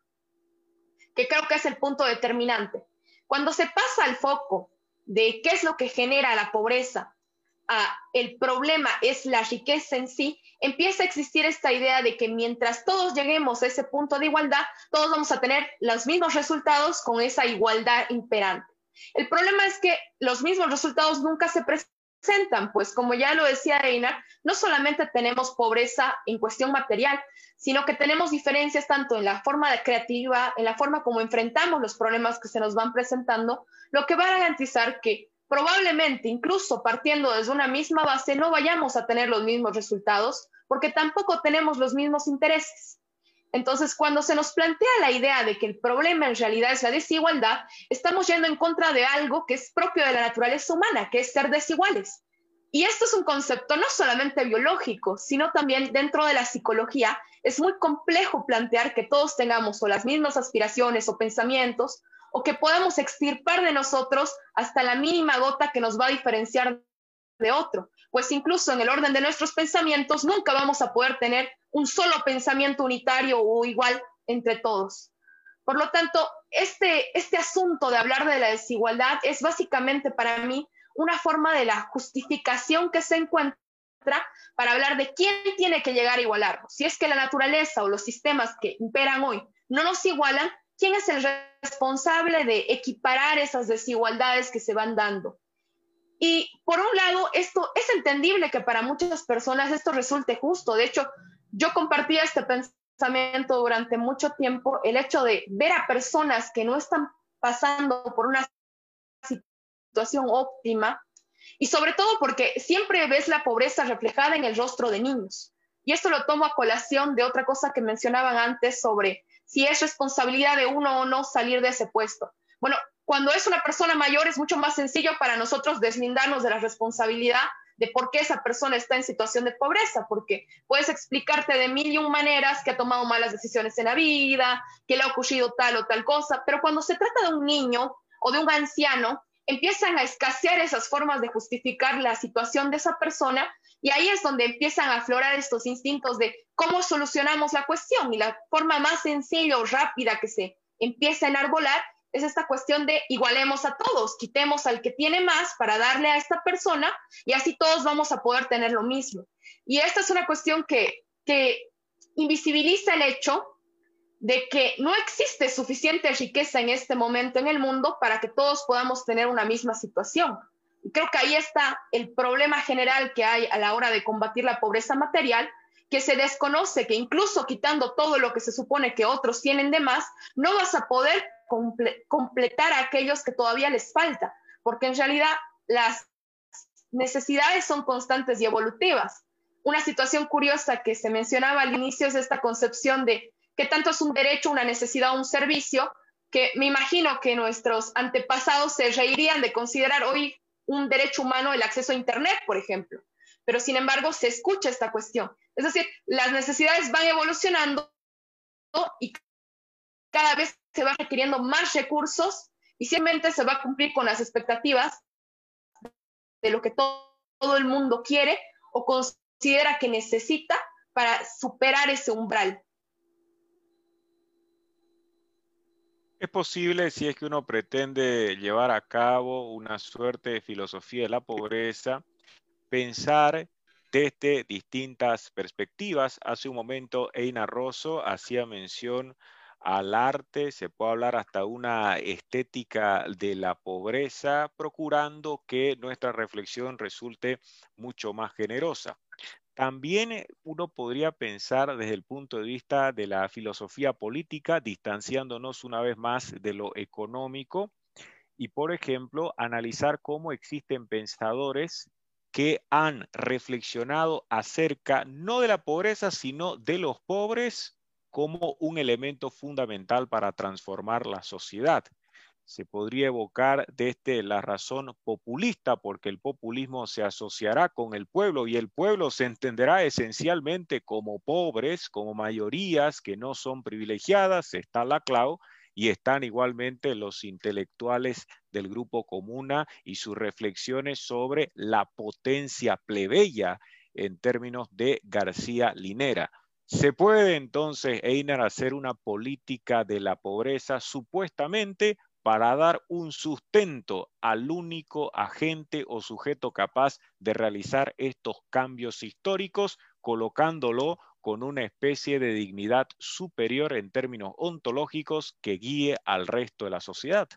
que creo que es el punto determinante. Cuando se pasa al foco de qué es lo que genera la pobreza el problema es la riqueza en sí, empieza a existir esta idea de que mientras todos lleguemos a ese punto de igualdad, todos vamos a tener los mismos resultados con esa igualdad imperante. El problema es que los mismos resultados nunca se presentan, pues como ya lo decía Einar, no solamente tenemos pobreza en cuestión material, sino que tenemos diferencias tanto en la forma creativa, en la forma como enfrentamos los problemas que se nos van presentando, lo que va a garantizar que probablemente incluso partiendo desde una misma base no vayamos a tener los mismos resultados porque tampoco tenemos los mismos intereses. Entonces, cuando se nos plantea la idea de que el problema en realidad es la desigualdad, estamos yendo en contra de algo que es propio de la naturaleza humana, que es ser desiguales. Y esto es un concepto no solamente biológico, sino también dentro de la psicología. Es muy complejo plantear que todos tengamos o las mismas aspiraciones o pensamientos o que podamos extirpar de nosotros hasta la mínima gota que nos va a diferenciar de otro. Pues incluso en el orden de nuestros pensamientos nunca vamos a poder tener un solo pensamiento unitario o igual entre todos. Por lo tanto, este, este asunto de hablar de la desigualdad es básicamente para mí una forma de la justificación que se encuentra para hablar de quién tiene que llegar a igualarnos. Si es que la naturaleza o los sistemas que imperan hoy no nos igualan, ¿quién es el responsable de equiparar esas desigualdades que se van dando? Y por un lado, esto es entendible que para muchas personas esto resulte justo. De hecho, yo compartía este pensamiento durante mucho tiempo, el hecho de ver a personas que no están pasando por una situación óptima y sobre todo porque siempre ves la pobreza reflejada en el rostro de niños. Y esto lo tomo a colación de otra cosa que mencionaban antes sobre si es responsabilidad de uno o no salir de ese puesto. Bueno, cuando es una persona mayor es mucho más sencillo para nosotros deslindarnos de la responsabilidad de por qué esa persona está en situación de pobreza, porque puedes explicarte de mil y un maneras que ha tomado malas decisiones en la vida, que le ha ocurrido tal o tal cosa, pero cuando se trata de un niño o de un anciano, empiezan a escasear esas formas de justificar la situación de esa persona y ahí es donde empiezan a aflorar estos instintos de cómo solucionamos la cuestión y la forma más sencilla o rápida que se empieza a enarbolar es esta cuestión de igualemos a todos, quitemos al que tiene más para darle a esta persona y así todos vamos a poder tener lo mismo. Y esta es una cuestión que, que invisibiliza el hecho de que no existe suficiente riqueza en este momento en el mundo para que todos podamos tener una misma situación. Creo que ahí está el problema general que hay a la hora de combatir la pobreza material, que se desconoce que incluso quitando todo lo que se supone que otros tienen de más, no vas a poder completar a aquellos que todavía les falta, porque en realidad las necesidades son constantes y evolutivas. Una situación curiosa que se mencionaba al inicio es esta concepción de que tanto es un derecho, una necesidad un servicio, que me imagino que nuestros antepasados se reirían de considerar hoy un derecho humano el acceso a Internet, por ejemplo. Pero sin embargo, se escucha esta cuestión. Es decir, las necesidades van evolucionando y cada vez se va requiriendo más recursos y simplemente se va a cumplir con las expectativas de lo que todo, todo el mundo quiere o considera que necesita para superar ese umbral. Es posible, si es que uno pretende llevar a cabo una suerte de filosofía de la pobreza, pensar desde distintas perspectivas. Hace un momento Eina Rosso hacía mención al arte, se puede hablar hasta una estética de la pobreza, procurando que nuestra reflexión resulte mucho más generosa. También eh, uno podría pensar desde el punto de vista de la filosofía política, distanciándonos una vez más de lo económico y, por ejemplo, analizar cómo existen pensadores que han reflexionado acerca no de la pobreza, sino de los pobres como un elemento fundamental para transformar la sociedad se podría evocar desde la razón populista, porque el populismo se asociará con el pueblo y el pueblo se entenderá esencialmente como pobres, como mayorías que no son privilegiadas, está la clau, y están igualmente los intelectuales del grupo Comuna y sus reflexiones sobre la potencia plebeya en términos de García Linera. ¿Se puede entonces, Einar, hacer una política de la pobreza supuestamente para dar un sustento al único agente o sujeto capaz de realizar estos cambios históricos, colocándolo con una especie de dignidad superior en términos ontológicos que guíe al resto de la sociedad.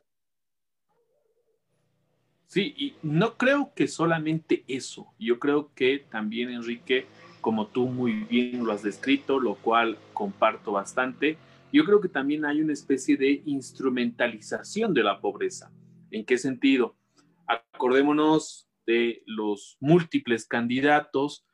Sí, y no creo que solamente eso. Yo creo que también, Enrique, como tú muy bien lo has descrito, lo cual comparto bastante, yo creo que también hay una especie de instrumentalización de la pobreza. ¿En qué sentido? Acordémonos de los múltiples candidatos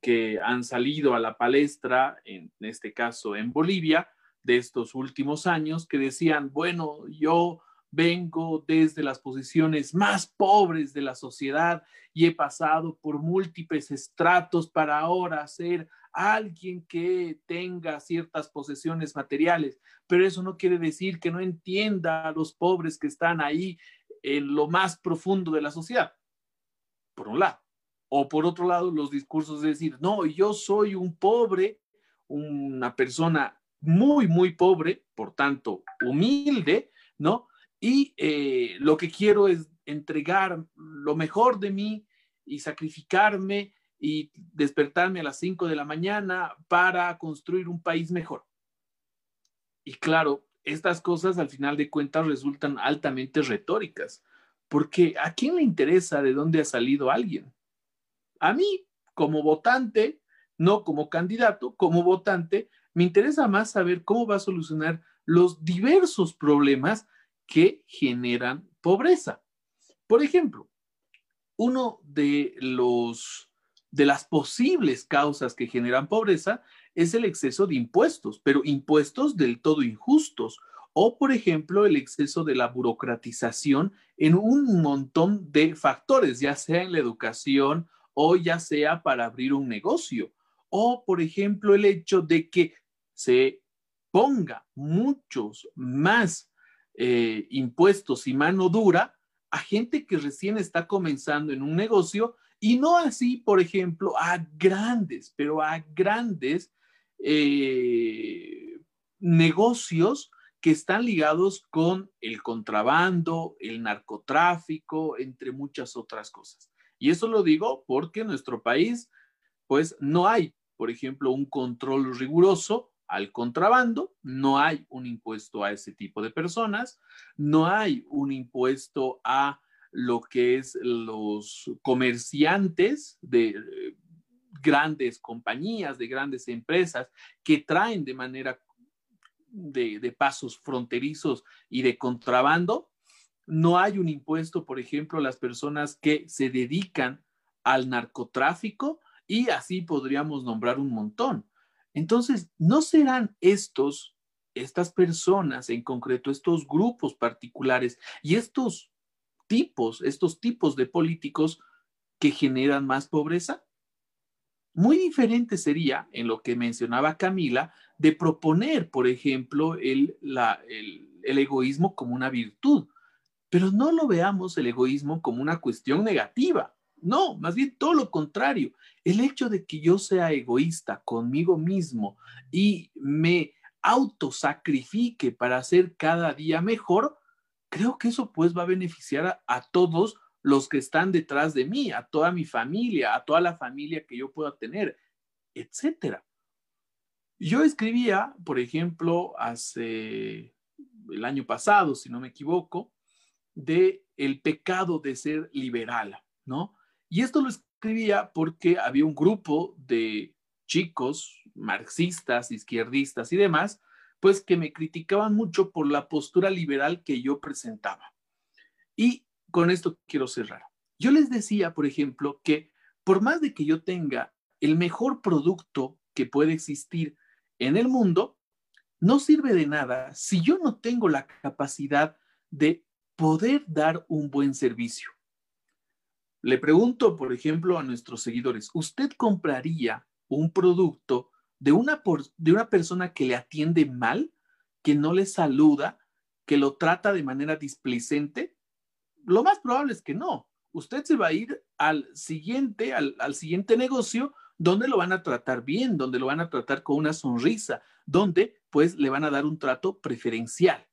que han salido a la palestra, en este caso en Bolivia, de estos últimos años, que decían, bueno, yo vengo desde las posiciones más pobres de la sociedad y he pasado por múltiples estratos para ahora ser alguien que tenga ciertas posesiones materiales, pero eso no quiere decir que no entienda a los pobres que están ahí en lo más profundo de la sociedad, por un lado. O por otro lado, los discursos de decir, no, yo soy un pobre, una persona muy, muy pobre, por tanto, humilde, ¿no? Y eh, lo que quiero es entregar lo mejor de mí y sacrificarme y despertarme a las 5 de la mañana para construir un país mejor. Y claro, estas cosas al final de cuentas resultan altamente retóricas, porque ¿a quién le interesa de dónde ha salido alguien? A mí, como votante, no como candidato, como votante, me interesa más saber cómo va a solucionar los diversos problemas que generan pobreza. Por ejemplo, uno de los de las posibles causas que generan pobreza es el exceso de impuestos, pero impuestos del todo injustos o, por ejemplo, el exceso de la burocratización en un montón de factores, ya sea en la educación o ya sea para abrir un negocio, o, por ejemplo, el hecho de que se ponga muchos más eh, impuestos y mano dura a gente que recién está comenzando en un negocio y no así, por ejemplo, a grandes, pero a grandes eh, negocios que están ligados con el contrabando, el narcotráfico, entre muchas otras cosas. Y eso lo digo porque en nuestro país, pues no hay, por ejemplo, un control riguroso al contrabando, no hay un impuesto a ese tipo de personas, no hay un impuesto a lo que es los comerciantes de eh, grandes compañías, de grandes empresas que traen de manera de, de, pasos fronterizos y de contrabando. No hay un impuesto, por ejemplo, a las personas que se dedican al narcotráfico y así podríamos nombrar un montón. Entonces, ¿no serán estos, estas personas en concreto, estos grupos particulares y estos tipos, estos tipos de políticos que generan más pobreza? Muy diferente sería, en lo que mencionaba Camila, de proponer, por ejemplo, el, el egoísmo como una virtud, pero no lo veamos el egoísmo como una cuestión negativa. No, más bien todo lo contrario. El hecho de que yo sea egoísta conmigo mismo y me autosacrifique para hacer cada día mejor, creo que eso pues va a beneficiar a, todos los que están detrás de mí, a toda mi familia, a toda la familia que yo pueda tener, etcétera. Yo escribía, por ejemplo, hace el año pasado, si no me equivoco, de el pecado de ser liberal, ¿no? Y esto lo escribía porque había un grupo de chicos marxistas, izquierdistas y demás, pues que me criticaban mucho por la postura liberal que yo presentaba. Y con esto quiero cerrar. Yo les decía, por ejemplo, que por más de que yo tenga el mejor producto que puede existir en el mundo, no sirve de nada si yo no tengo la capacidad de poder dar un buen servicio. Le pregunto, por ejemplo, a nuestros seguidores, ¿usted compraría un producto de una, de una persona que le atiende mal, que no le saluda, que lo trata de manera displicente? Lo más probable es que no. Usted se va a ir al siguiente, al, al siguiente negocio donde lo van a tratar bien, donde lo van a tratar con una sonrisa, donde pues le van a dar un trato preferencial.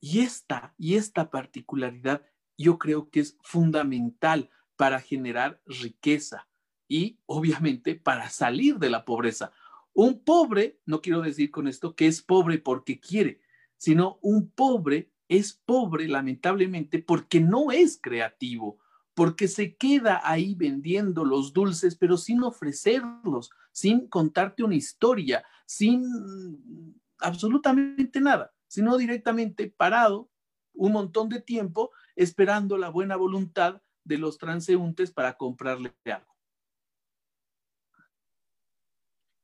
Y esta, y esta particularidad yo creo que es fundamental para generar riqueza y obviamente para salir de la pobreza. Un pobre, no quiero decir con esto que es pobre porque quiere, sino un pobre es pobre lamentablemente porque no es creativo, porque se queda ahí vendiendo los dulces, pero sin ofrecerlos, sin contarte una historia, sin absolutamente nada, sino directamente parado un montón de tiempo esperando la buena voluntad de los transeúntes para comprarle algo.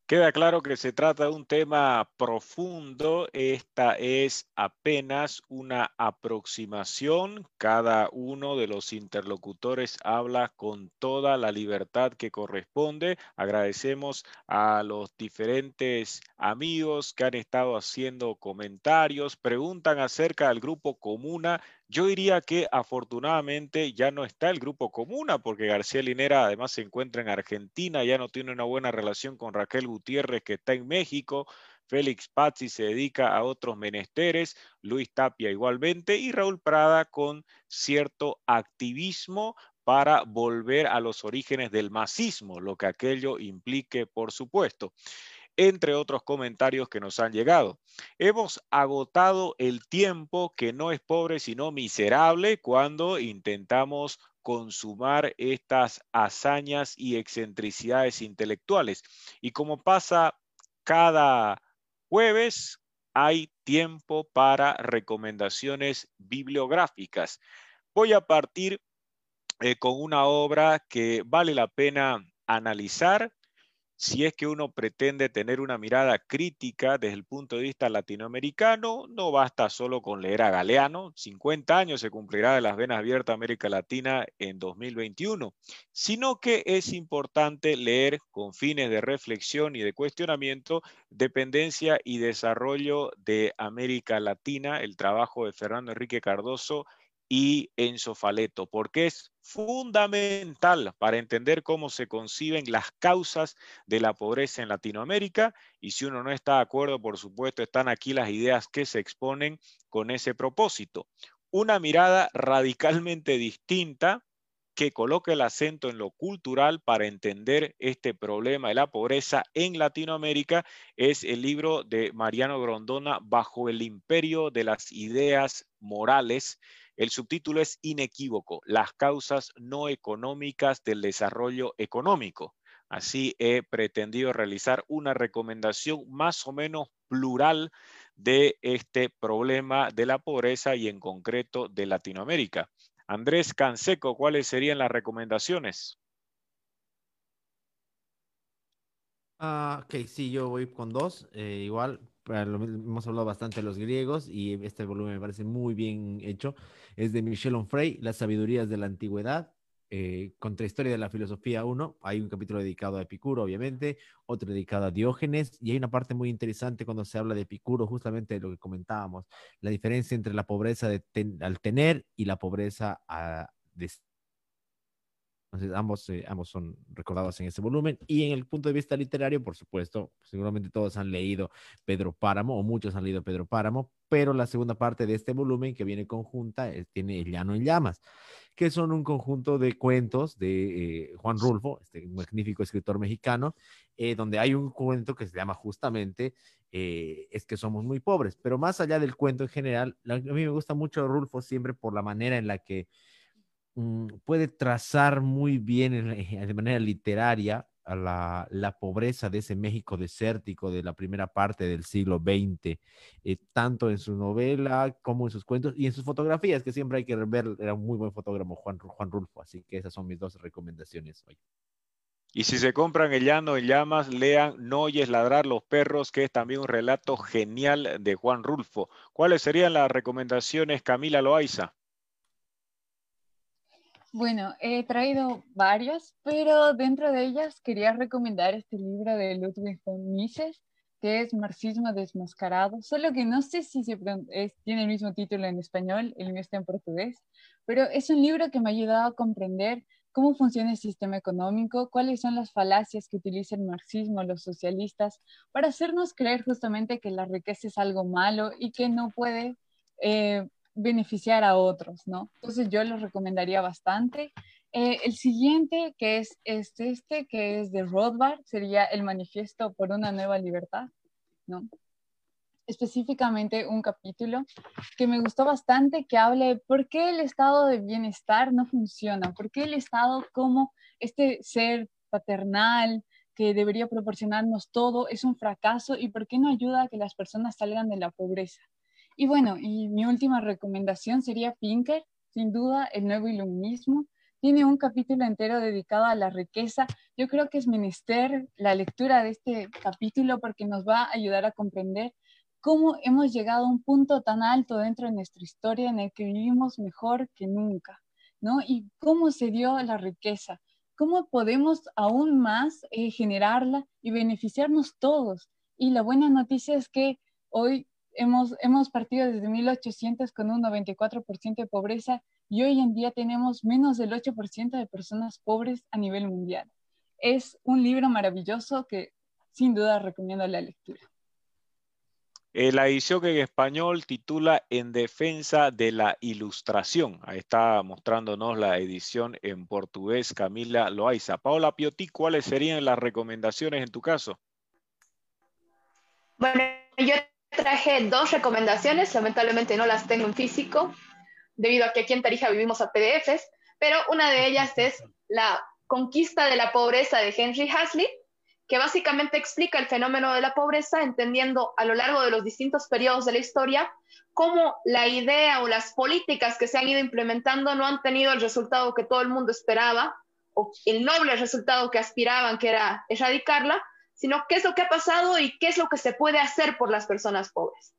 Queda claro que se trata de un tema profundo. Esta es apenas una aproximación. Cada uno de los interlocutores habla con toda la libertad que corresponde. Agradecemos a los diferentes amigos que han estado haciendo comentarios, preguntan acerca del grupo Comuna yo diría que afortunadamente ya no está el grupo Comuna, porque García Linera además se encuentra en Argentina, ya no tiene una buena relación con Raquel Gutiérrez, que está en México. Félix Pazzi se dedica a otros menesteres, Luis Tapia igualmente, y Raúl Prada con cierto activismo para volver a los orígenes del masismo, lo que aquello implique, por supuesto entre otros comentarios que nos han llegado. Hemos agotado el tiempo que no es pobre sino miserable cuando intentamos consumar estas hazañas y excentricidades intelectuales. Y como pasa cada jueves, hay tiempo para recomendaciones bibliográficas. Voy a partir eh, con una obra que vale la pena analizar si es que uno pretende tener una mirada crítica desde el punto de vista latinoamericano, no basta solo con leer a Galeano. 50 años se cumplirá de las venas abiertas América Latina en 2021, sino que es importante leer con fines de reflexión y de cuestionamiento dependencia y desarrollo de América Latina, el trabajo de Fernando Enrique Cardoso y Enzo Faleto, porque es fundamental para entender cómo se conciben las causas de la pobreza en Latinoamérica y si uno no está de acuerdo, por supuesto, están aquí las ideas que se exponen con ese propósito. Una mirada radicalmente distinta que coloque el acento en lo cultural para entender este problema de la pobreza en Latinoamérica es el libro de Mariano Grondona, Bajo el imperio de las ideas morales, el subtítulo es inequívoco, las causas no económicas del desarrollo económico. Así he pretendido realizar una recomendación más o menos plural de este problema de la pobreza y en concreto de Latinoamérica. Andrés Canseco, ¿cuáles serían las recomendaciones? Ah, ok, sí, yo voy con dos. Eh, igual, hemos hablado bastante de los griegos y este volumen me parece muy bien hecho. Es de Michel Onfray, Las sabidurías de la antigüedad, eh, contra historia de la filosofía 1. Hay un capítulo dedicado a Epicuro, obviamente, otro dedicado a Diógenes, y hay una parte muy interesante cuando se habla de Epicuro, justamente de lo que comentábamos, la diferencia entre la pobreza de al tener y la pobreza a, de entonces, ambos, eh, ambos son recordados en ese volumen. Y en el punto de vista literario, por supuesto, seguramente todos han leído Pedro Páramo, o muchos han leído Pedro Páramo, pero la segunda parte de este volumen, que viene conjunta, tiene El Llano en Llamas, que son un conjunto de cuentos de eh, Juan Rulfo, este magnífico escritor mexicano, eh, donde hay un cuento que se llama justamente Es que somos muy pobres. Pero más allá del cuento en general, a mí me gusta mucho Rulfo siempre por la manera en la que Mm, puede trazar muy bien eh, de manera literaria a la, pobreza de ese México desértico de la primera parte del siglo XX, eh, tanto en su novela como en sus cuentos y en sus fotografías, que siempre hay que ver, era un muy buen fotógrafo Juan, Juan Rulfo, así que esas son mis dos recomendaciones hoy. Y si se compran El Llano en Llamas, lean No oyes ladrar los perros, que es también un relato genial de Juan Rulfo. ¿Cuáles serían las recomendaciones, Camila Loaiza? Bueno, he traído varias, pero dentro de ellas quería recomendar este libro de Ludwig von Mises, que es Marxismo desmascarado, solo que no sé si tiene el mismo título en español, el mío está en portugués, pero es un libro que me ha ayudado a comprender cómo funciona el sistema económico, cuáles son las falacias que utiliza el marxismo, los socialistas, para hacernos creer justamente que la riqueza es algo malo y que no puede eh, beneficiar a otros, ¿no? Entonces yo los recomendaría bastante. Eh, el siguiente, que es este, este, que es de Rothbard, sería el Manifiesto por una Nueva Libertad, ¿no? Específicamente un capítulo que me gustó bastante, que hable de por qué el estado de bienestar no funciona, por qué el estado como este ser paternal que debería proporcionarnos todo es un fracaso y por qué no ayuda a que las personas salgan de la pobreza. Y bueno, y mi última recomendación sería Pinker, sin duda, el nuevo iluminismo, tiene un capítulo entero dedicado a la riqueza. Yo creo que es menester la lectura de este capítulo porque nos va a ayudar a comprender cómo hemos llegado a un punto tan alto dentro de nuestra historia en el que vivimos mejor que nunca, ¿no? Y cómo se dio la riqueza, cómo podemos aún más eh, generarla y beneficiarnos todos. Y la buena noticia es que hoy hemos, hemos partido desde 1800 con un 94% de pobreza y hoy en día tenemos menos del 8% de personas pobres a nivel mundial. Es un libro maravilloso que sin duda recomiendo la lectura. Eh, la edición que en español titula En defensa de la ilustración. Ahí está mostrándonos la edición en portugués Camila Loaiza. Paola Pioti, ¿cuáles serían las recomendaciones en tu caso? Bueno, yo traje dos recomendaciones, lamentablemente no las tengo en físico, debido a que aquí en Tarija vivimos a PDFs, pero una de ellas es La conquista de la pobreza de Henry Hazlitt que básicamente explica el fenómeno de la pobreza, entendiendo a lo largo de los distintos periodos de la historia cómo la idea o las políticas que se han ido implementando no han tenido el resultado que todo el mundo esperaba o el noble resultado que aspiraban, que era erradicarla, sino qué es lo que ha pasado y qué es lo que se puede hacer por las personas pobres.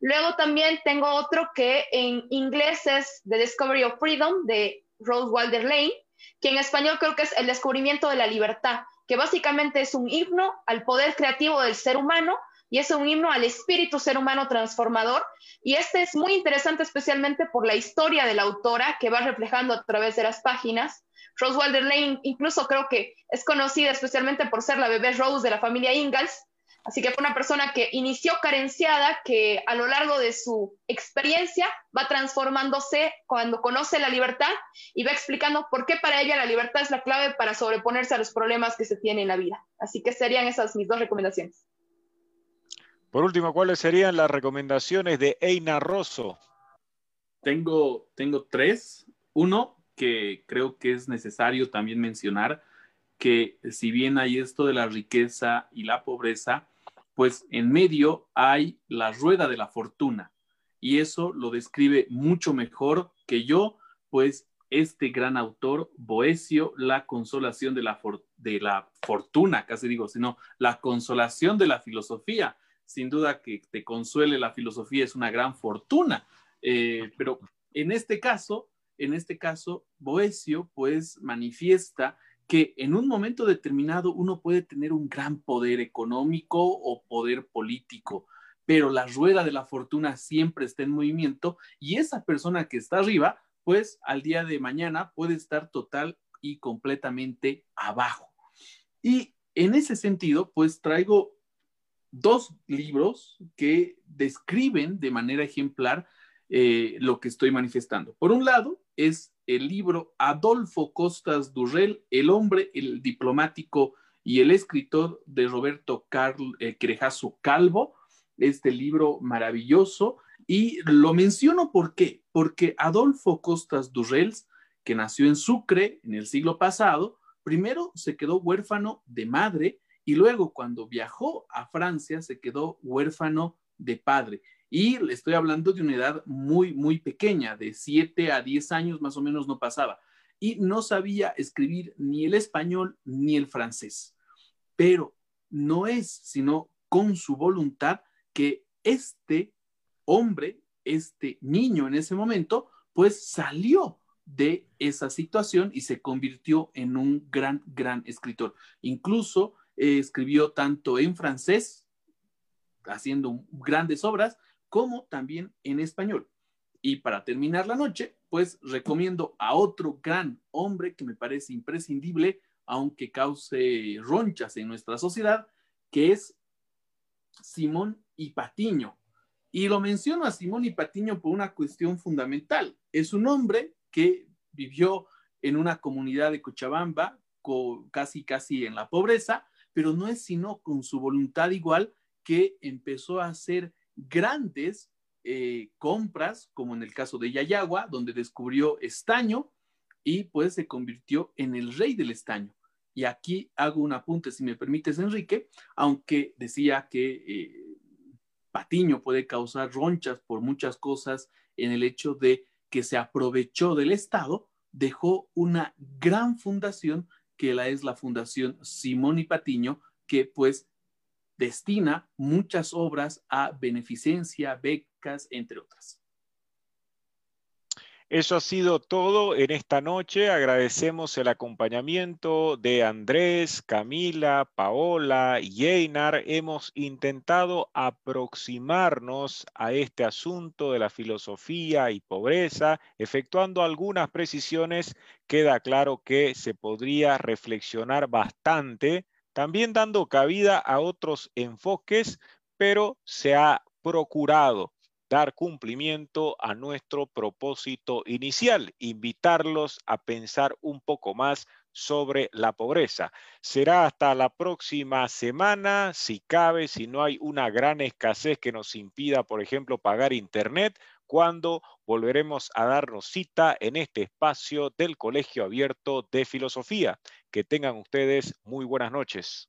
Luego también tengo otro que en inglés es The Discovery of Freedom de Rose Walder Lane, que en español creo que es El descubrimiento de la libertad, que básicamente es un himno al poder creativo del ser humano y es un himno al espíritu ser humano transformador. Y este es muy interesante especialmente por la historia de la autora que va reflejando a través de las páginas. Rose Walder Lane incluso creo que es conocida especialmente por ser la bebé Rose de la familia Ingalls, Así que fue una persona que inició carenciada, que a lo largo de su experiencia va transformándose cuando conoce la libertad y va explicando por qué para ella la libertad es la clave para sobreponerse a los problemas que se tienen en la vida. Así que serían esas mis dos recomendaciones. Por último, ¿cuáles serían las recomendaciones de Eina Rosso? Tengo, tengo tres. Uno que creo que es necesario también mencionar, que si bien hay esto de la riqueza y la pobreza, pues en medio hay la rueda de la fortuna. Y eso lo describe mucho mejor que yo, pues este gran autor, Boesio, la consolación de la, de la fortuna, casi digo, sino la consolación de la filosofía. Sin duda que te consuele la filosofía es una gran fortuna, eh, pero en este caso, en este caso, Boesio pues manifiesta que en un momento determinado uno puede tener un gran poder económico o poder político, pero la rueda de la fortuna siempre está en movimiento y esa persona que está arriba, pues al día de mañana puede estar total y completamente abajo. Y en ese sentido, pues traigo dos libros que describen de manera ejemplar eh, lo que estoy manifestando. Por un lado, es el libro Adolfo Costas Durrell, El hombre, el diplomático y el escritor de Roberto Carl, eh, Crejazo Calvo, este libro maravilloso. Y lo menciono ¿por qué? Porque Adolfo Costas Durrell, que nació en Sucre en el siglo pasado, primero se quedó huérfano de madre y luego cuando viajó a Francia se quedó huérfano de padre. Y le estoy hablando de una edad muy, muy pequeña, de 7 a 10 años más o menos no pasaba. Y no sabía escribir ni el español ni el francés. Pero no es sino con su voluntad que este hombre, este niño en ese momento, pues salió de esa situación y se convirtió en un gran, gran escritor. Incluso eh, escribió tanto en francés, haciendo grandes obras, como también en español. Y para terminar la noche, pues recomiendo a otro gran hombre que me parece imprescindible, aunque cause ronchas en nuestra sociedad, que es Simón y Patiño. Y lo menciono a Simón y Patiño por una cuestión fundamental. Es un hombre que vivió en una comunidad de Cochabamba, casi, casi en la pobreza, pero no es sino con su voluntad igual que empezó a hacer grandes eh, compras, como en el caso de Yayagua, donde descubrió estaño y pues se convirtió en el rey del estaño. Y aquí hago un apunte, si me permites, Enrique, aunque decía que eh, Patiño puede causar ronchas por muchas cosas en el hecho de que se aprovechó del Estado, dejó una gran fundación que la es la Fundación Simón y Patiño, que pues destina muchas obras a beneficencia, becas, entre otras. Eso ha sido todo en esta noche. Agradecemos el acompañamiento de Andrés, Camila, Paola y Einar. Hemos intentado aproximarnos a este asunto de la filosofía y pobreza, efectuando algunas precisiones. Queda claro que se podría reflexionar bastante, también dando cabida a otros enfoques, pero se ha procurado dar cumplimiento a nuestro propósito inicial, invitarlos a pensar un poco más sobre la pobreza. Será hasta la próxima semana, si cabe, si no hay una gran escasez que nos impida, por ejemplo, pagar Internet, cuando volveremos a darnos cita en este espacio del Colegio Abierto de Filosofía. Que tengan ustedes muy buenas noches.